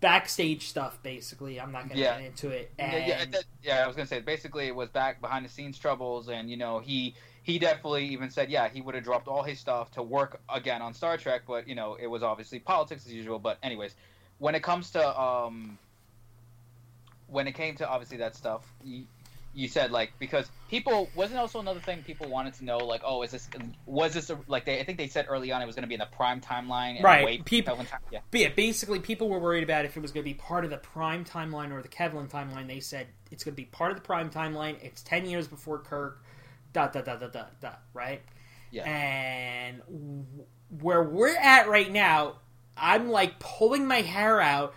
backstage stuff basically i'm not gonna Yeah. get into it yeah, and yeah, that- yeah. I was gonna say basically it was back behind the scenes troubles, and you know he he definitely even said yeah he would have dropped all his stuff to work again on Star Trek, but you know it was obviously politics as usual. But anyways, when it comes to um when it came to obviously that stuff. You, said like because people wasn't also another thing people wanted to know like oh is this was this a, like they I think they said early on it was going to be in the prime timeline and Right, people- time- yeah but yeah basically people were worried about if it was going to be part of the prime timeline or the kelvin timeline they said it's going to be part of the prime timeline it's 10 years before kirk dot dot dot dot dot dot right Yeah. and w- where we're at right now i'm like pulling my hair out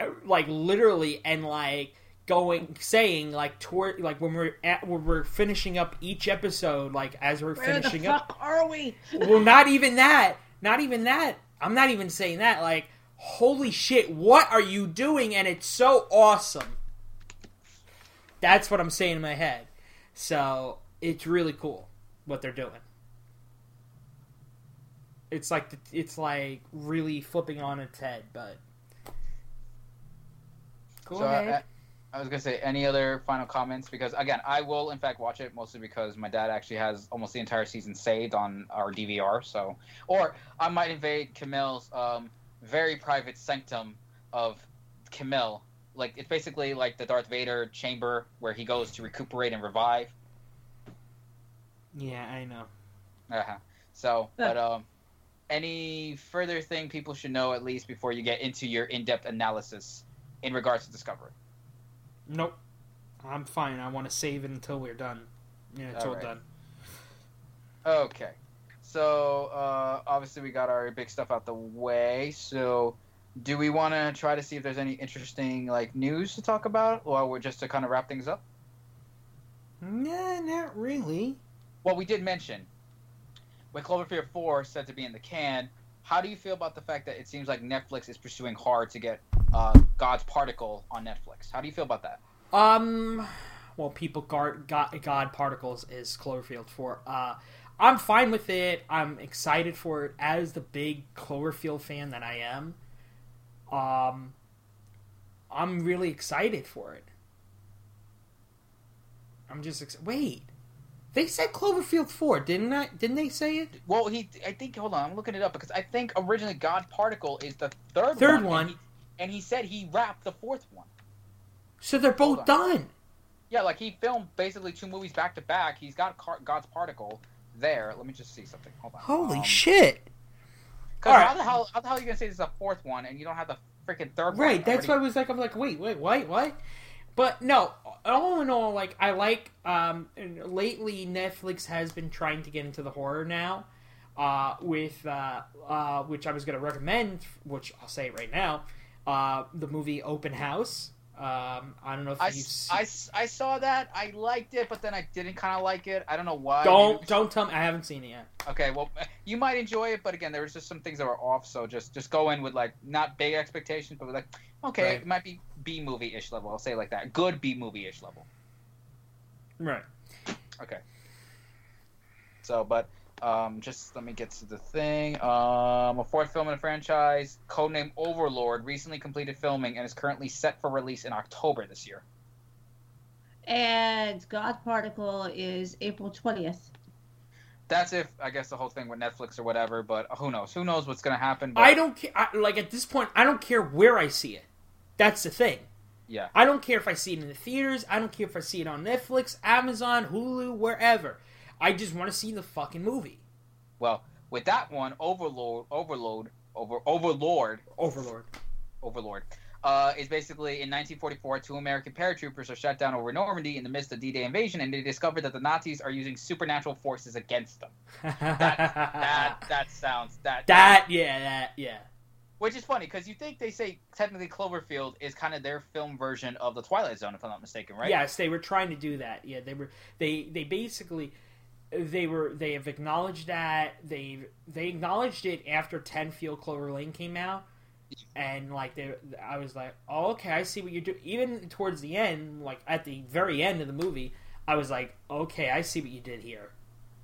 uh, like literally and like going saying like toward like when we're at when we're finishing up each episode like as we're where the finishing up fuck are we? well, not even that. Not even that. I'm not even saying that. Like, holy shit, what are you doing? And it's so awesome. That's what I'm saying in my head. So it's really cool what they're doing. It's like the, it's like really flipping on its head, but go So ahead. I, I was gonna say any other final comments because again I will in fact watch it mostly because my dad actually has almost the entire season saved on our DVR. So or I might invade Camille's um, very private sanctum of Camille. Like it's basically like the Darth Vader chamber where he goes to recuperate and revive. yeah, I know. Uh-huh. So, but um, any further thing people should know at least before you get into your in-depth analysis in regards to Discovery. Nope. I'm fine. I want to save it until we're done. Yeah, it's all Alright. done. Okay. So, uh, obviously, we got our big stuff out the way. So, do we want to try to see if there's any interesting like news to talk about, or we're just to kind of wrap things up? Nah, not really. Well, we did mention with Cloverfield Four said to be in the can. How do you feel about the fact that it seems like Netflix is pursuing hard to get uh, God's Particle on Netflix? How do you feel about that? Um, well, people guard God, God particles is Cloverfield for. Uh, I'm fine with it. I'm excited for it as the big Cloverfield fan that I am. Um, I'm really excited for it. I'm just ex- wait. They said Cloverfield four, didn't I? Didn't they say it? Well, he, I think, hold on, I'm looking it up because I think originally God Particle is the third Third one, one. And he, said he wrapped the fourth one. So they're both done. Yeah, like he filmed basically two movies back to back. He's got Car- God's Particle there. Let me just see something. Hold on. Holy Um, shit! Because Alright. how the hell how the hell are you gonna say this is a fourth one and you don't have the freaking third one? Right, that's why I was like, I'm like, wait, wait, wait, what? But no, all in all, like I like. Um, lately Netflix has been trying to get into the horror now, uh, with uh, uh, which I was going to recommend, which I'll say it right now, uh, the movie Open House. Um, I don't know if I, you s- I I saw that. I liked it, but then I didn't kind of like it. I don't know why. don't Maybe- don't tell me I haven't seen it yet. Okay, well, you might enjoy it, but again, there was just some things that were off. So just just go in with like not big expectations, but like okay, Right. it might be B movie ish level. I'll say it like that. Good B movie ish level. Right. Okay. So, but um, just let me get to the thing. Um, a fourth film in the franchise, codenamed Overlord, recently completed filming and is currently set for release in October this year. And God Particle is April 20th. That's if I guess the whole thing with Netflix or whatever. But who knows? Who knows what's gonna happen? But, I don't care. Like at this point, I don't care where I see it. That's the thing. Yeah. I don't care if I see it in the theaters. I don't care if I see it on Netflix, Amazon, Hulu, wherever. I just want to see the fucking movie. Well, with that one, Overlord, Overload, Over Overlord, Overlord. Overlord, uh, is basically in 1944, two American paratroopers are shot down over Normandy in the midst of D-Day invasion, and they discover that the Nazis are using supernatural forces against them. That that sounds that that yeah that yeah. which is funny because you think they say technically Cloverfield is kind of their film version of the Twilight Zone, if I'm not mistaken, right? Yes, they were trying to do that. Yeah, they were. They they basically they were they have acknowledged that they they acknowledged it after Ten Field Clover Lane came out, and like they I was like, oh okay, I see what you're doing. Even towards the end, like at the very end of the movie, I was like, okay, I see what you did here.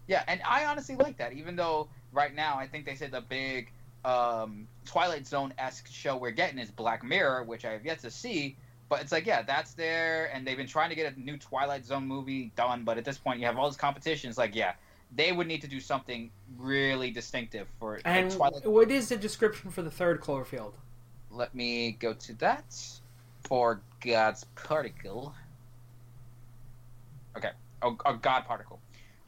Yeah, and I honestly like that, even though right now I think they said the big um, Twilight Zone esque show we're getting is Black Mirror, which I have yet to see. But it's like, yeah, that's there, and they've been trying to get a new Twilight Zone movie done. But at this point, you have all this competition. It's like, yeah, they would need to do something really distinctive for And Twilight. what is the description for the third Cloverfield? Let me go to that for God's particle. Okay, oh, oh God particle.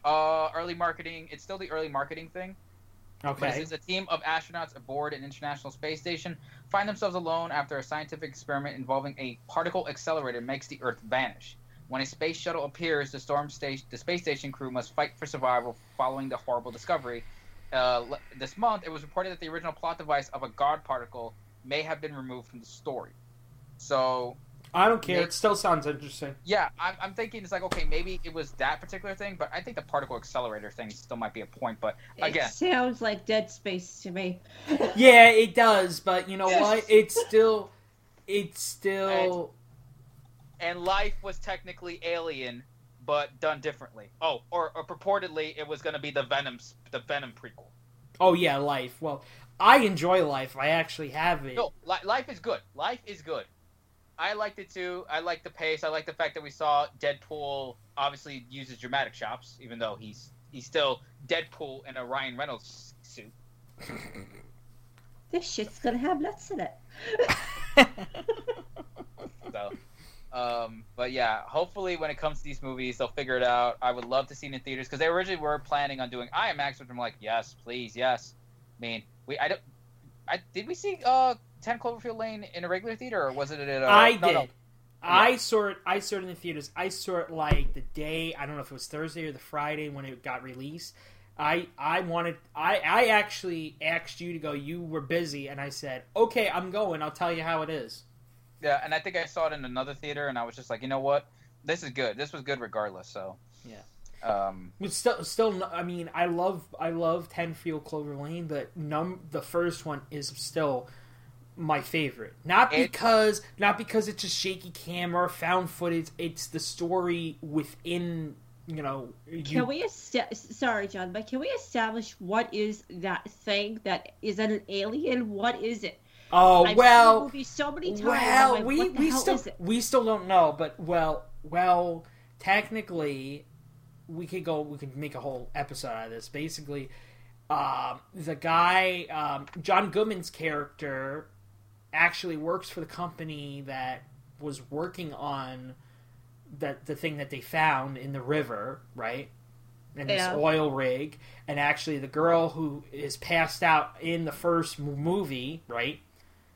Uh, early marketing. It's still the early marketing thing. Okay. says a team of astronauts aboard an international space station find themselves alone after a scientific experiment involving a particle accelerator makes the Earth vanish. When a space shuttle appears, the storm station, the space station crew must fight for survival following the horrible discovery. Uh, this month, it was reported that the original plot device of a God particle may have been removed from the story. So I don't care. Nick- It still sounds interesting. yeah, I'm, I'm thinking it's like okay, maybe it was that particular thing, but I think the particle accelerator thing still might be a point. But again, It sounds like Dead Space to me. Yeah, it does, but you know Yes. what? It's still, it's still. and life was technically alien but done differently oh or, or purportedly it was going to be the venom the venom prequel Oh yeah, life. Well, I enjoy life. I actually have it. no li- life is good life is good i liked it too i like the pace i like the fact that we saw deadpool obviously uses dramatic chops even though he's he's still deadpool in a ryan reynolds suit This shit's gonna have nuts in it. So, um, but yeah, hopefully when it comes to these movies, they'll figure it out. I would love to see it in theaters because they originally were planning on doing IMAX, which I'm like, yes, please, yes. I mean, we I don't, I did we see uh Ten Cloverfield Lane in a regular theater or was it at? a? I no, did. no. I saw it. I saw it in the theaters. I saw it like the day. I don't know if it was Thursday or the Friday when it got released. I I wanted. I I actually asked you to go. You were busy, and I said, "Okay, I'm going. I'll tell you how it is." Yeah, and I think I saw it in another theater, and I was just like, you know what, this is good. This was good regardless. So Yeah. Um, But still, still, I mean, I love, I love Ten Field Clover Lane, but num the first one is still my favorite. Not It- because, not because it's a shaky camera, found footage. It's the story within, you know. You, Can we esta- sorry, John, but can we establish what is that thing that is that an alien? What is it? oh I've seen the well, movie so many times. Well, like, we we still we still don't know, but well, well, technically, we could go. We could make a whole episode out of this. Basically, um, the guy, um, John Goodman's character, actually works for the company that was working on that the thing that they found in the river, right? And this oil rig, and actually the girl who is passed out in the first movie, right?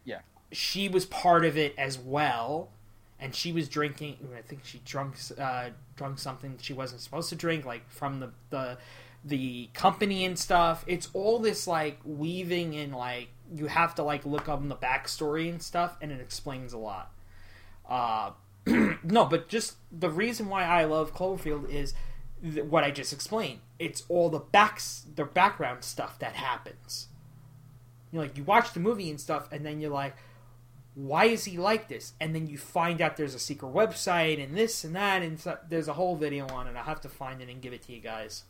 Yeah. she was part of it as well, and she was drinking. I think she drunk uh, drunk something she wasn't supposed to drink, like from the the the company and stuff. It's all this like weaving and like you have to like look up in the backstory and stuff, and it explains a lot. Uh, no, but just the reason why I love Cloverfield is th- what I just explained. It's all the backs, the background stuff that happens. You know, like you watch the movie and stuff, and then you're like, why is he like this? And then you find out there's a secret website and this and that, and so, there's a whole video on it. I'll have to find it and give it to you guys.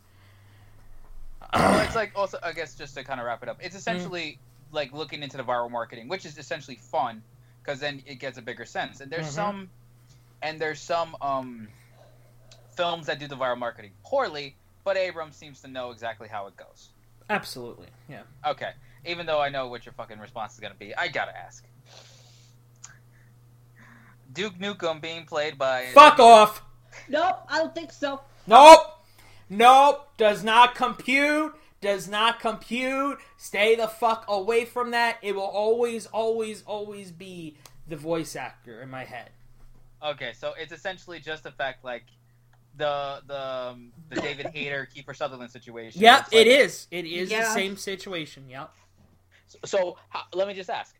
well, it's like also I guess just to kind of wrap it up, it's essentially like looking into the viral marketing, which is essentially fun because then it gets a bigger sense. And there's Mhm. some, and there's some um, films that do the viral marketing poorly, but Abrams seems to know exactly how it goes. Absolutely, yeah. Okay, even though I know what your fucking response is gonna be, I gotta ask. Duke Nukem being played by Fuck off! Nope, I don't think so. Nope. Nope. Does not compute. Does not compute. Stay the fuck away from that. It will always, always, always be the voice actor in my head. Okay, so it's essentially just the fact like the the um, the David Hayter Kiefer Sutherland situation. Yep, It's like- it is. It is the same situation. Yep. So, so how, let me just ask: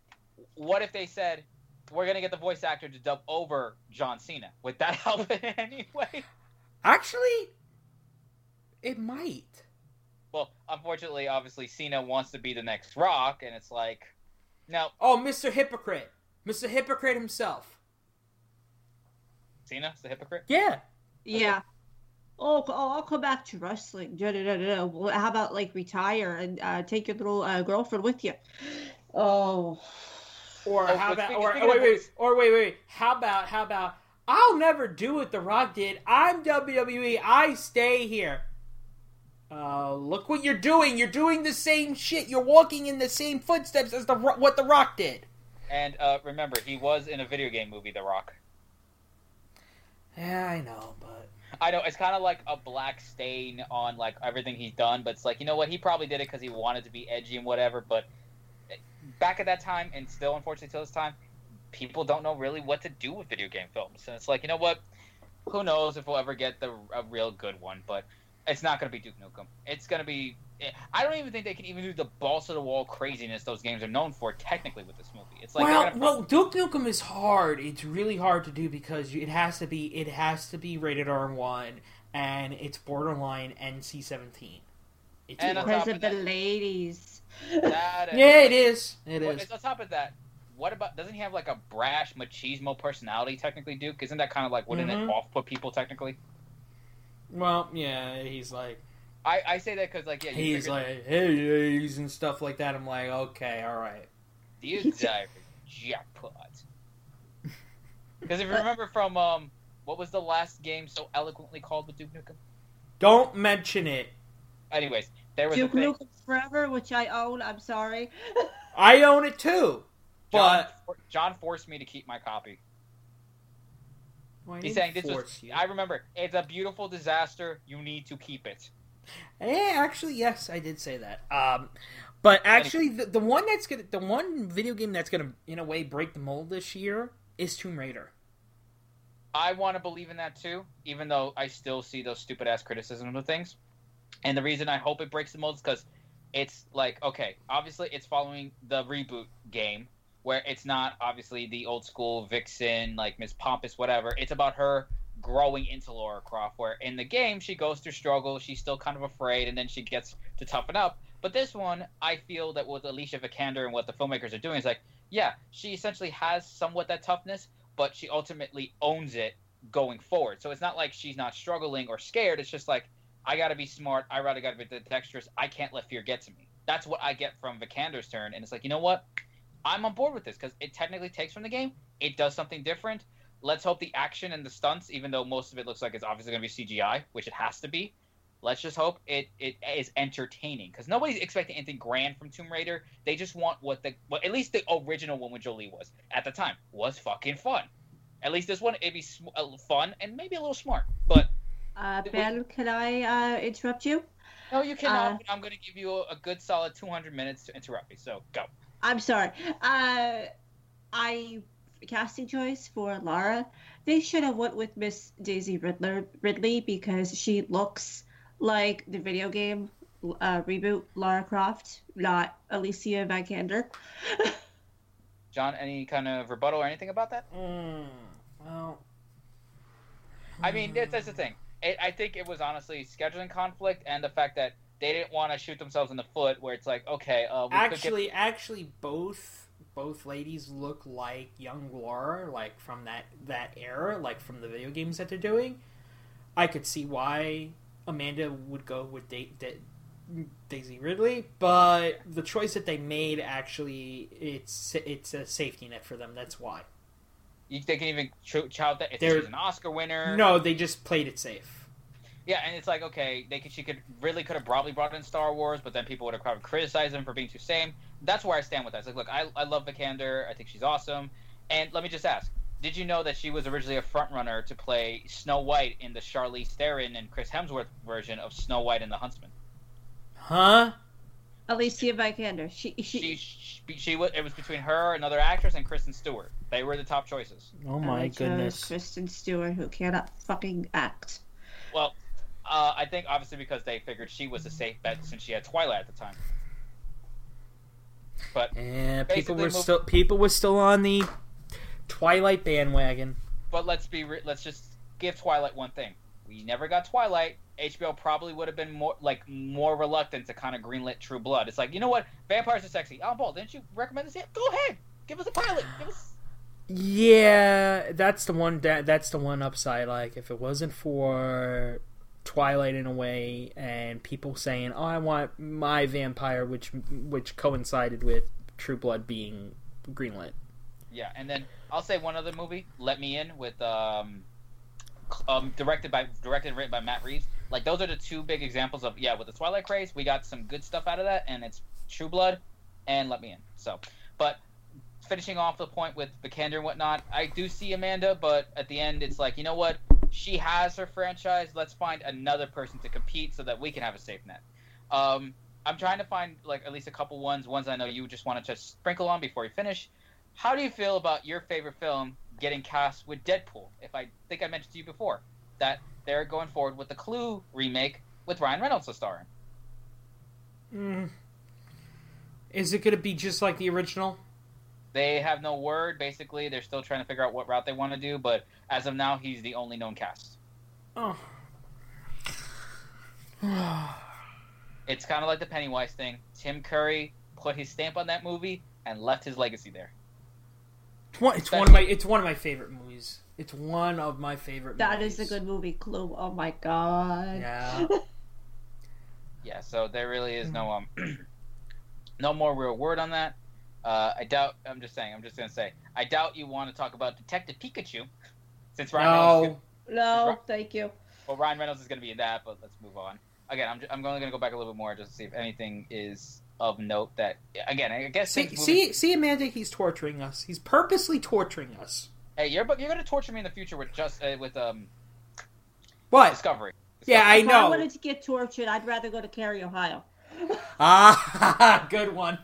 What if they said we're gonna get the voice actor to dub over John Cena? Would that help in any way? Actually, it might. Well, unfortunately, obviously Cena wants to be the next Rock, and it's like, no, Oh, Mr. Hypocrite. Mr. Hypocrite himself. Cena's the hypocrite. Yeah. Yeah. Oh, oh, I'll come back to wrestling. Da, da, da, da, da. Well, how about like retire and uh, take your little uh, girlfriend with you? Oh, Or Oh, how about speaking- or, speaking wait, of wait, voice- or wait, wait, how about how about I'll never do what The Rock did. I'm WWE. I stay here. Uh, look what you're doing. You're doing the same shit. You're walking in the same footsteps as the what The Rock did. And uh, remember, he was in a video game movie, The Rock. Yeah, I know, but I know it's kind of like a black stain on like everything he's done, but it's like you know what? He probably did it because he wanted to be edgy and whatever. But back at that time, and still unfortunately till this time, people don't know really what to do with video game films. And it's like you know what? Who knows if we'll ever get the a real good one? But it's not going to be Duke Nukem. It's going to be. I don't even think they can even do the balls to the wall craziness those games are known for technically with this movie. It's like well, gonna well, Duke Nukem is hard. It's really hard to do because it has to be it has to be rated R one and it's borderline NC seventeen. It's And on hard. top because of of the ladies. that yeah, it is. It Well, is. it's on top of that, what about doesn't he have like a brash machismo personality technically, Duke? Isn't that kind of like wouldn't Mhm. it off put people technically? Well, yeah, he's like I, I say that because like yeah, you he's like hey, he's and stuff like that. I'm like, okay, all right. the entire jackpot. Because if you remember from um, what was the last game so eloquently called with Duke Nukem? Don't mention it. Anyways, there was Duke a. Nukem Forever, which I own. I'm sorry. I own it too, John, but John forced me to keep my copy. I He's saying this was. you. I remember it's a beautiful disaster. You need to keep it. Eh, actually, yes, I did say that. Um, but actually, the, the one that's gonna, the one video game that's gonna, in a way, break the mold this year is Tomb Raider. I want to believe in that too, even though I still see those stupid ass criticisms of things. And the reason I hope it breaks the mold is because it's like, okay, obviously it's following the reboot game where it's not obviously the old school Vixen, like Miss Pompous, whatever. It's about her growing into Laura Croft, where in the game she goes through struggle, she's still kind of afraid, and then she gets to toughen up. But this one, I feel that with Alicia Vikander and what the filmmakers are doing is like, yeah, she essentially has somewhat that toughness, but she ultimately owns it going forward. So it's not like she's not struggling or scared. It's just like I got to be smart. I rather got to be dexterous. I can't let fear get to me. That's what I get from Vikander's turn, and it's like you know what, I'm on board with this because it technically takes from the game. It does something different. Let's hope the action and the stunts, even though most of it looks like it's obviously going to be CGI, which it has to be. Let's just hope it, it is entertaining because nobody's expecting anything grand from Tomb Raider. They just want what the what at least the original one with Jolie was at the time was fucking fun. At least this one, it'd be sm- uh, fun and maybe a little smart. But Uh, Ben, can I uh, interrupt you? no, you cannot. Uh, I'm going to give you a, a good solid 200 minutes to interrupt me. So go. I'm sorry. Uh, I casting choice for Lara. They should have went with Miss Daisy Ridler, Ridley because she looks like the video game uh, reboot Lara Croft, not Alicia Vikander. John, any kind of rebuttal or anything about that? Mm, well, I mean, that's, that's the thing. It, I think it was honestly scheduling conflict and the fact that they didn't want to shoot themselves in the foot. Where it's like, okay, uh, we could get- actually, actually, both both ladies look like young Laura, like from that that era, like from the video games that they're doing. I could see why Amanda would go with da- da- Daisy Ridley, but the choice that they made actually it's it's a safety net for them. That's why. you, they can even ch- shout that she's an Oscar winner. No, they just played it safe. Yeah, and it's like okay, they could she could really could have probably brought in Star Wars, but then people would have probably criticized them for being too same. That's where I stand with that. It's like, look, I, I love Vikander. I think she's awesome. And let me just ask: Did you know that she was originally a frontrunner to play Snow White in the Charlize Theron and Chris Hemsworth version of Snow White and the Huntsman? Huh? Alicia Vikander. She, She she, she, she was it was between her, another actress, and Kristen Stewart. They were the top choices. Oh I chose Kristen Stewart, who cannot fucking act. Well, uh, I think obviously because they figured she was a safe bet since she had Twilight at the time. But Yeah, people were move- still people were still on the Twilight bandwagon. but let's be re- let's just give Twilight one thing. We never got Twilight. HBO probably would have been more like more reluctant to kind of greenlit True Blood. It's like you know what, vampires are sexy. Oh, Paul, didn't you recommend this yet? Go ahead, give us a pilot. Give us. Yeah, that's the one. That, that's the one upside. Like, if it wasn't for Twilight in a way, and people saying, "Oh, I want my vampire," which which coincided with True Blood being greenlit. Yeah, and then I'll say one other movie, Let Me In, with um, um directed by directed and written by Matt Reeves. Like those are the two big examples of yeah, with the Twilight craze, we got some good stuff out of that, and it's True Blood and Let Me In. So, but finishing off the point with Vikander and whatnot, I do see Amanda, but at the end, it's like you know what, she has her franchise. Let's find another person to compete so that we can have a safe net. Um, I'm trying to find like at least a couple ones, ones I know you just want to just sprinkle on before we finish. How do you feel about your favorite film getting cast with Deadpool? If I think I mentioned to you before that they're going forward with the Clue remake with Ryan Reynolds to star. Mm. Is it going to be just like the original? They have no word. Basically, they're still trying to figure out what route they want to do. But as of now, he's the only known cast. Oh. It's kind of like the Pennywise thing. Tim Curry put his stamp on that movie and left his legacy there. It's one, it's one of my it's one of my favorite movies. It's one of my favorite. That movies. is a good movie, Clue. Oh my god. Yeah. Yeah, so there really is no um, no more real word on that. Uh, I doubt. I'm just saying. I'm just gonna say. I doubt you want to talk about Detective Pikachu, since Ryan Reynolds. Is No. No, thank you. well, Ryan Reynolds is gonna be in that, but let's move on. Again, I'm, I'm only gonna go back a little bit more just to see if anything is of note. That again, I guess. See, things see, moving- see, Amanda. He's torturing us. He's purposely torturing us. Hey, you're but you're gonna torture me in the future with just uh, with um What? Discovery. Yeah, I know. If I wanted to get tortured, I'd rather go to Cary, Ohio. Ah, good one.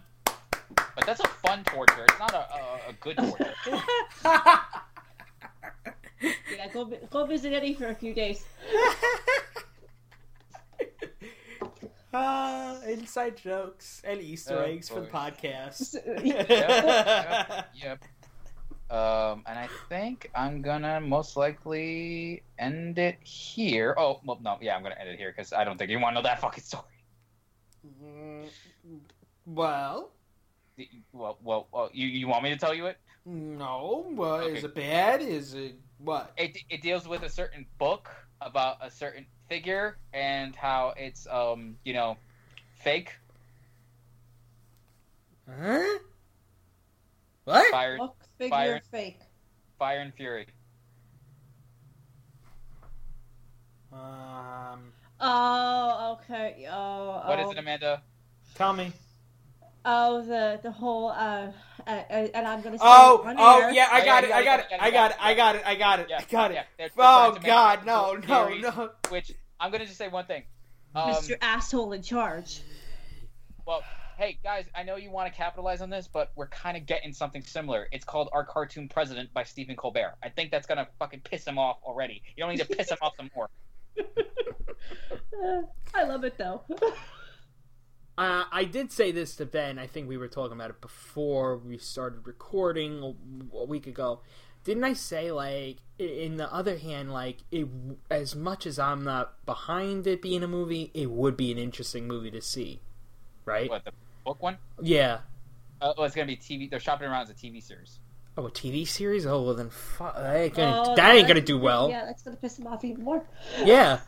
But that's a fun torture. It's not a, a, a good torture. Yeah, go go visit Eddie for a few days. Ah, inside jokes and Easter Oh, eggs for the boy. podcast. yep, yep. Um, and I think I'm gonna most likely end it here. Oh, well, no, yeah, I'm gonna end it here because I don't think you want to know that fucking story. Mm, well, Well, well, well you, you want me to tell you it? no. Well, is it bad? Is it what? It it deals with a certain book about a certain figure and how it's um you know fake Huh? What? fire Look, figure, Fire. fake. fire and fury. Um, Oh, okay. Oh, What is oh. it, Amanda? tell me. Oh, the the whole uh, uh, uh and I'm gonna say Oh, on oh air. yeah, I Oh, got yeah, it, I got got it, it, I got got it, it, I got it, I got it, Yeah, I got it. they're- they're Oh trying to make God, no, multiple no, theories, no. Which I'm gonna just say one thing. Um, Mr. Asshole in charge. Well, hey guys, I know you want to capitalize on this, but we're kind of getting something similar. It's called Our Cartoon President by Stephen Colbert. I think that's gonna fucking piss him off already. You don't need to piss him off some more. I love it though. Uh, I did say this to Ben. I think we were talking about it before we started recording a, a week ago. Didn't I say like? In the other hand, like it, as much as I'm not behind it being a movie, it would be an interesting movie to see, right? What the book one? Yeah. Uh, oh, it's gonna be TV. They're shopping around as a TV series. Oh, a TV series? Oh, well then, fu- that ain't gonna, Oh, that ain't gonna do well. Yeah, that's gonna piss him off even more. Yeah,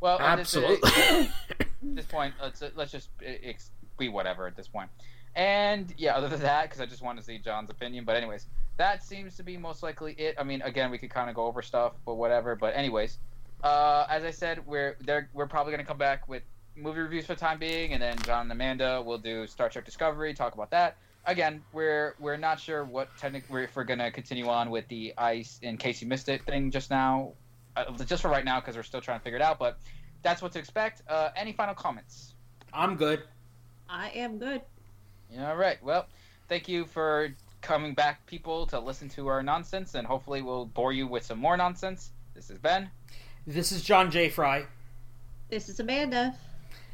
Well, at this- absolutely. This point, let's let's just ex- be whatever at this point. And yeah, other than that, because I just want to see John's opinion. But anyways, that seems to be most likely it. I mean, again, we could kind of go over stuff, but whatever. But anyways, uh, as I said, we're there. We're probably gonna come back with movie reviews for the time being, and then John and Amanda will do Star Trek Discovery, talk about that. Again, we're we're not sure what technically if we're gonna continue on with the ice in case you missed it thing just now, uh, just for right now because we're still trying to figure it out. But that's what to expect. Uh, any final comments? I'm good. I am good. All right. Well, thank you for coming back, people, to listen to our nonsense, and hopefully we'll bore you with some more nonsense. This is Ben, This is John J. Fry, This is Amanda.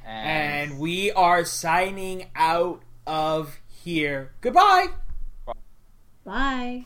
and, and we are signing out of here. Goodbye. Bye.